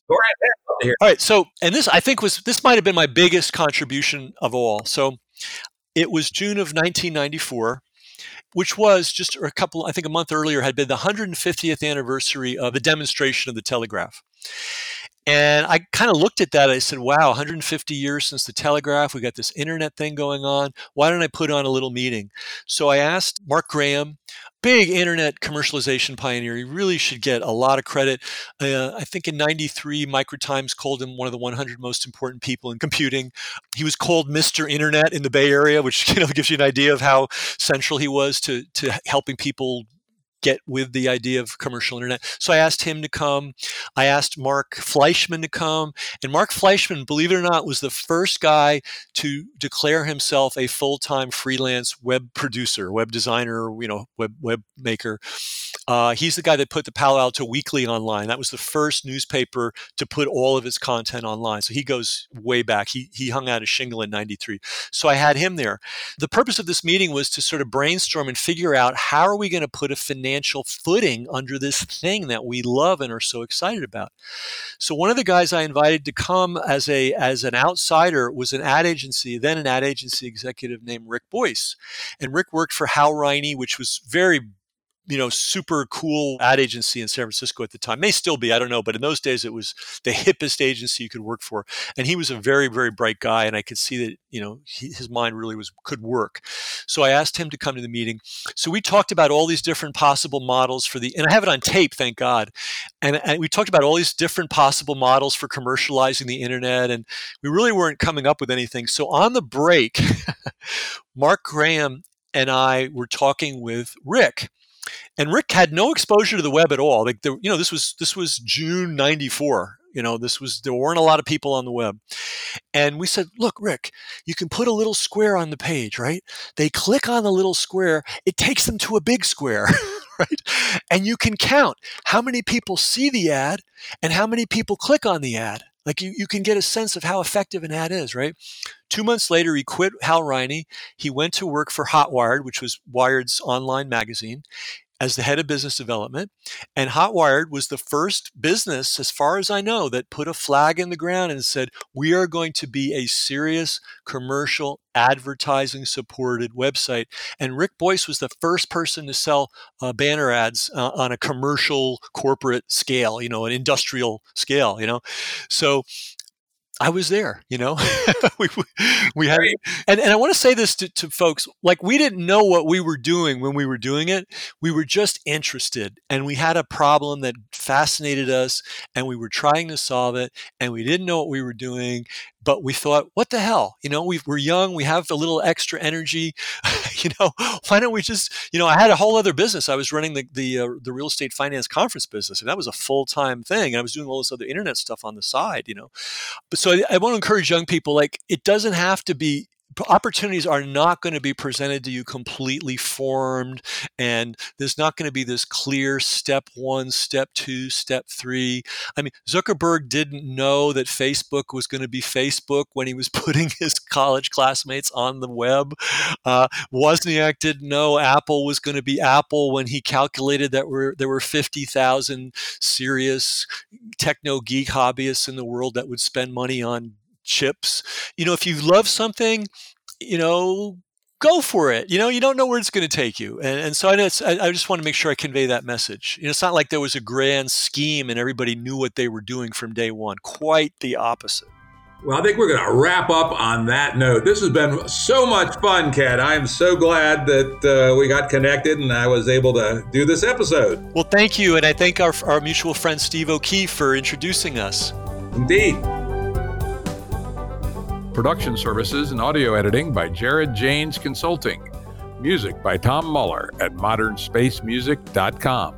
All right, so and this I think was this might have been my biggest contribution of all. So it was June of 1994 which was just a couple, I think a month earlier, had been the 150th anniversary of the demonstration of the telegraph. And I kind of looked at that. I said, wow, 150 years since the telegraph. We got this internet thing going on. Why don't I put on a little meeting? So I asked Mark Graham, big internet commercialization pioneer. He really should get a lot of credit. Uh, I think in 93, Microtimes called him one of the 100 most important people in computing. He was called Mr. Internet in the Bay Area, which you know gives you an idea of how central he was to, to helping people get with the idea of commercial internet. So I asked him to come. I asked Marc Fleischman to come. And Marc Fleischman, believe it or not, was the first guy to declare himself a full-time freelance web producer, web designer, you know, web web maker. Uh, he's the guy that put the Palo Alto Weekly online. That was the first newspaper to put all of its content online. So he goes way back. He, he hung out a shingle in 93. So I had him there. The purpose of this meeting was to sort of brainstorm and figure out how are we going to put a finance financial footing under this thing that we love and are so excited about. So one of the guys I invited to come as a as an outsider was an ad agency, then an ad agency executive named Rick Boyce. And Rick worked for Hal Riney, which was very you know, super cool ad agency in San Francisco at the time. May still be, I don't know, but in those days it was the hippest agency you could work for. And he was a very, very bright guy, and I could see that you know he, his mind really was could work. So I asked him to come to the meeting. So we talked about all these different possible models for the, and I have it on tape, thank God. And, and we talked about all these different possible models for commercializing the internet, and we really weren't coming up with anything. So on the break, Mark Graham and I were talking with Rick and Rick had no exposure to the web at all. Like you know, this was this was June '94. You know, this was there weren't a lot of people on the web, and we said, "Look, Rick, you can put a little square on the page, right? They click on the little square, it takes them to a big square." right? And you can count how many people see the ad and how many people click on the ad. Like you, you can get a sense of how effective an ad is, right? Two months later, he quit Hal Riney. He went to work for Hotwired, which was Wired's online magazine as the head of business development. And Hotwired was the first business, as far as I know, that put a flag in the ground and said, we are going to be a serious commercial advertising supported website. And Rick Boyce was the first person to sell uh, banner ads uh, on a commercial corporate scale, you know, an industrial scale, you know. So I was there, you know. we, we had, and, and I want to say this to, to folks: like we didn't know what we were doing when we were doing it. We were just interested, and we had a problem that fascinated us, and we were trying to solve it, and we didn't know what we were doing, but we thought, what the hell? You know, we are young, we have a little extra energy. you know, why don't we just, you know, I had a whole other business. I was running the the, uh, the real estate finance conference business, and that was a full time thing. And I was doing all this other internet stuff on the side. You know, but so I, I want to encourage young people like it doesn't have to be opportunities are not going to be presented to you completely formed and there's not going to be this clear step one step two step three. I mean zuckerberg didn't know that facebook was going to be facebook when he was putting his college classmates on the web. Uh, wozniak didn't know apple was going to be apple when he calculated that there were 50000 serious techno geek hobbyists in the world that would spend money on chips. You know, if you love something, you know, go for it. You know, you don't know where it's going to take you. And, and so I, I, just want to make sure I convey that message. You know, it's not like there was a grand scheme and everybody knew what they were doing from day one. Quite the opposite. Well, I think we're going to wrap up on that note. This has been so much fun, Ken. I'm so glad that uh, we got connected and I was able to do this episode. Well, thank you. And I thank our, our mutual friend Steve O'Keefe for introducing us. Indeed. Production services and audio editing by Jared Janes Consulting. Music by Tom Muller at modernspacemusic.com.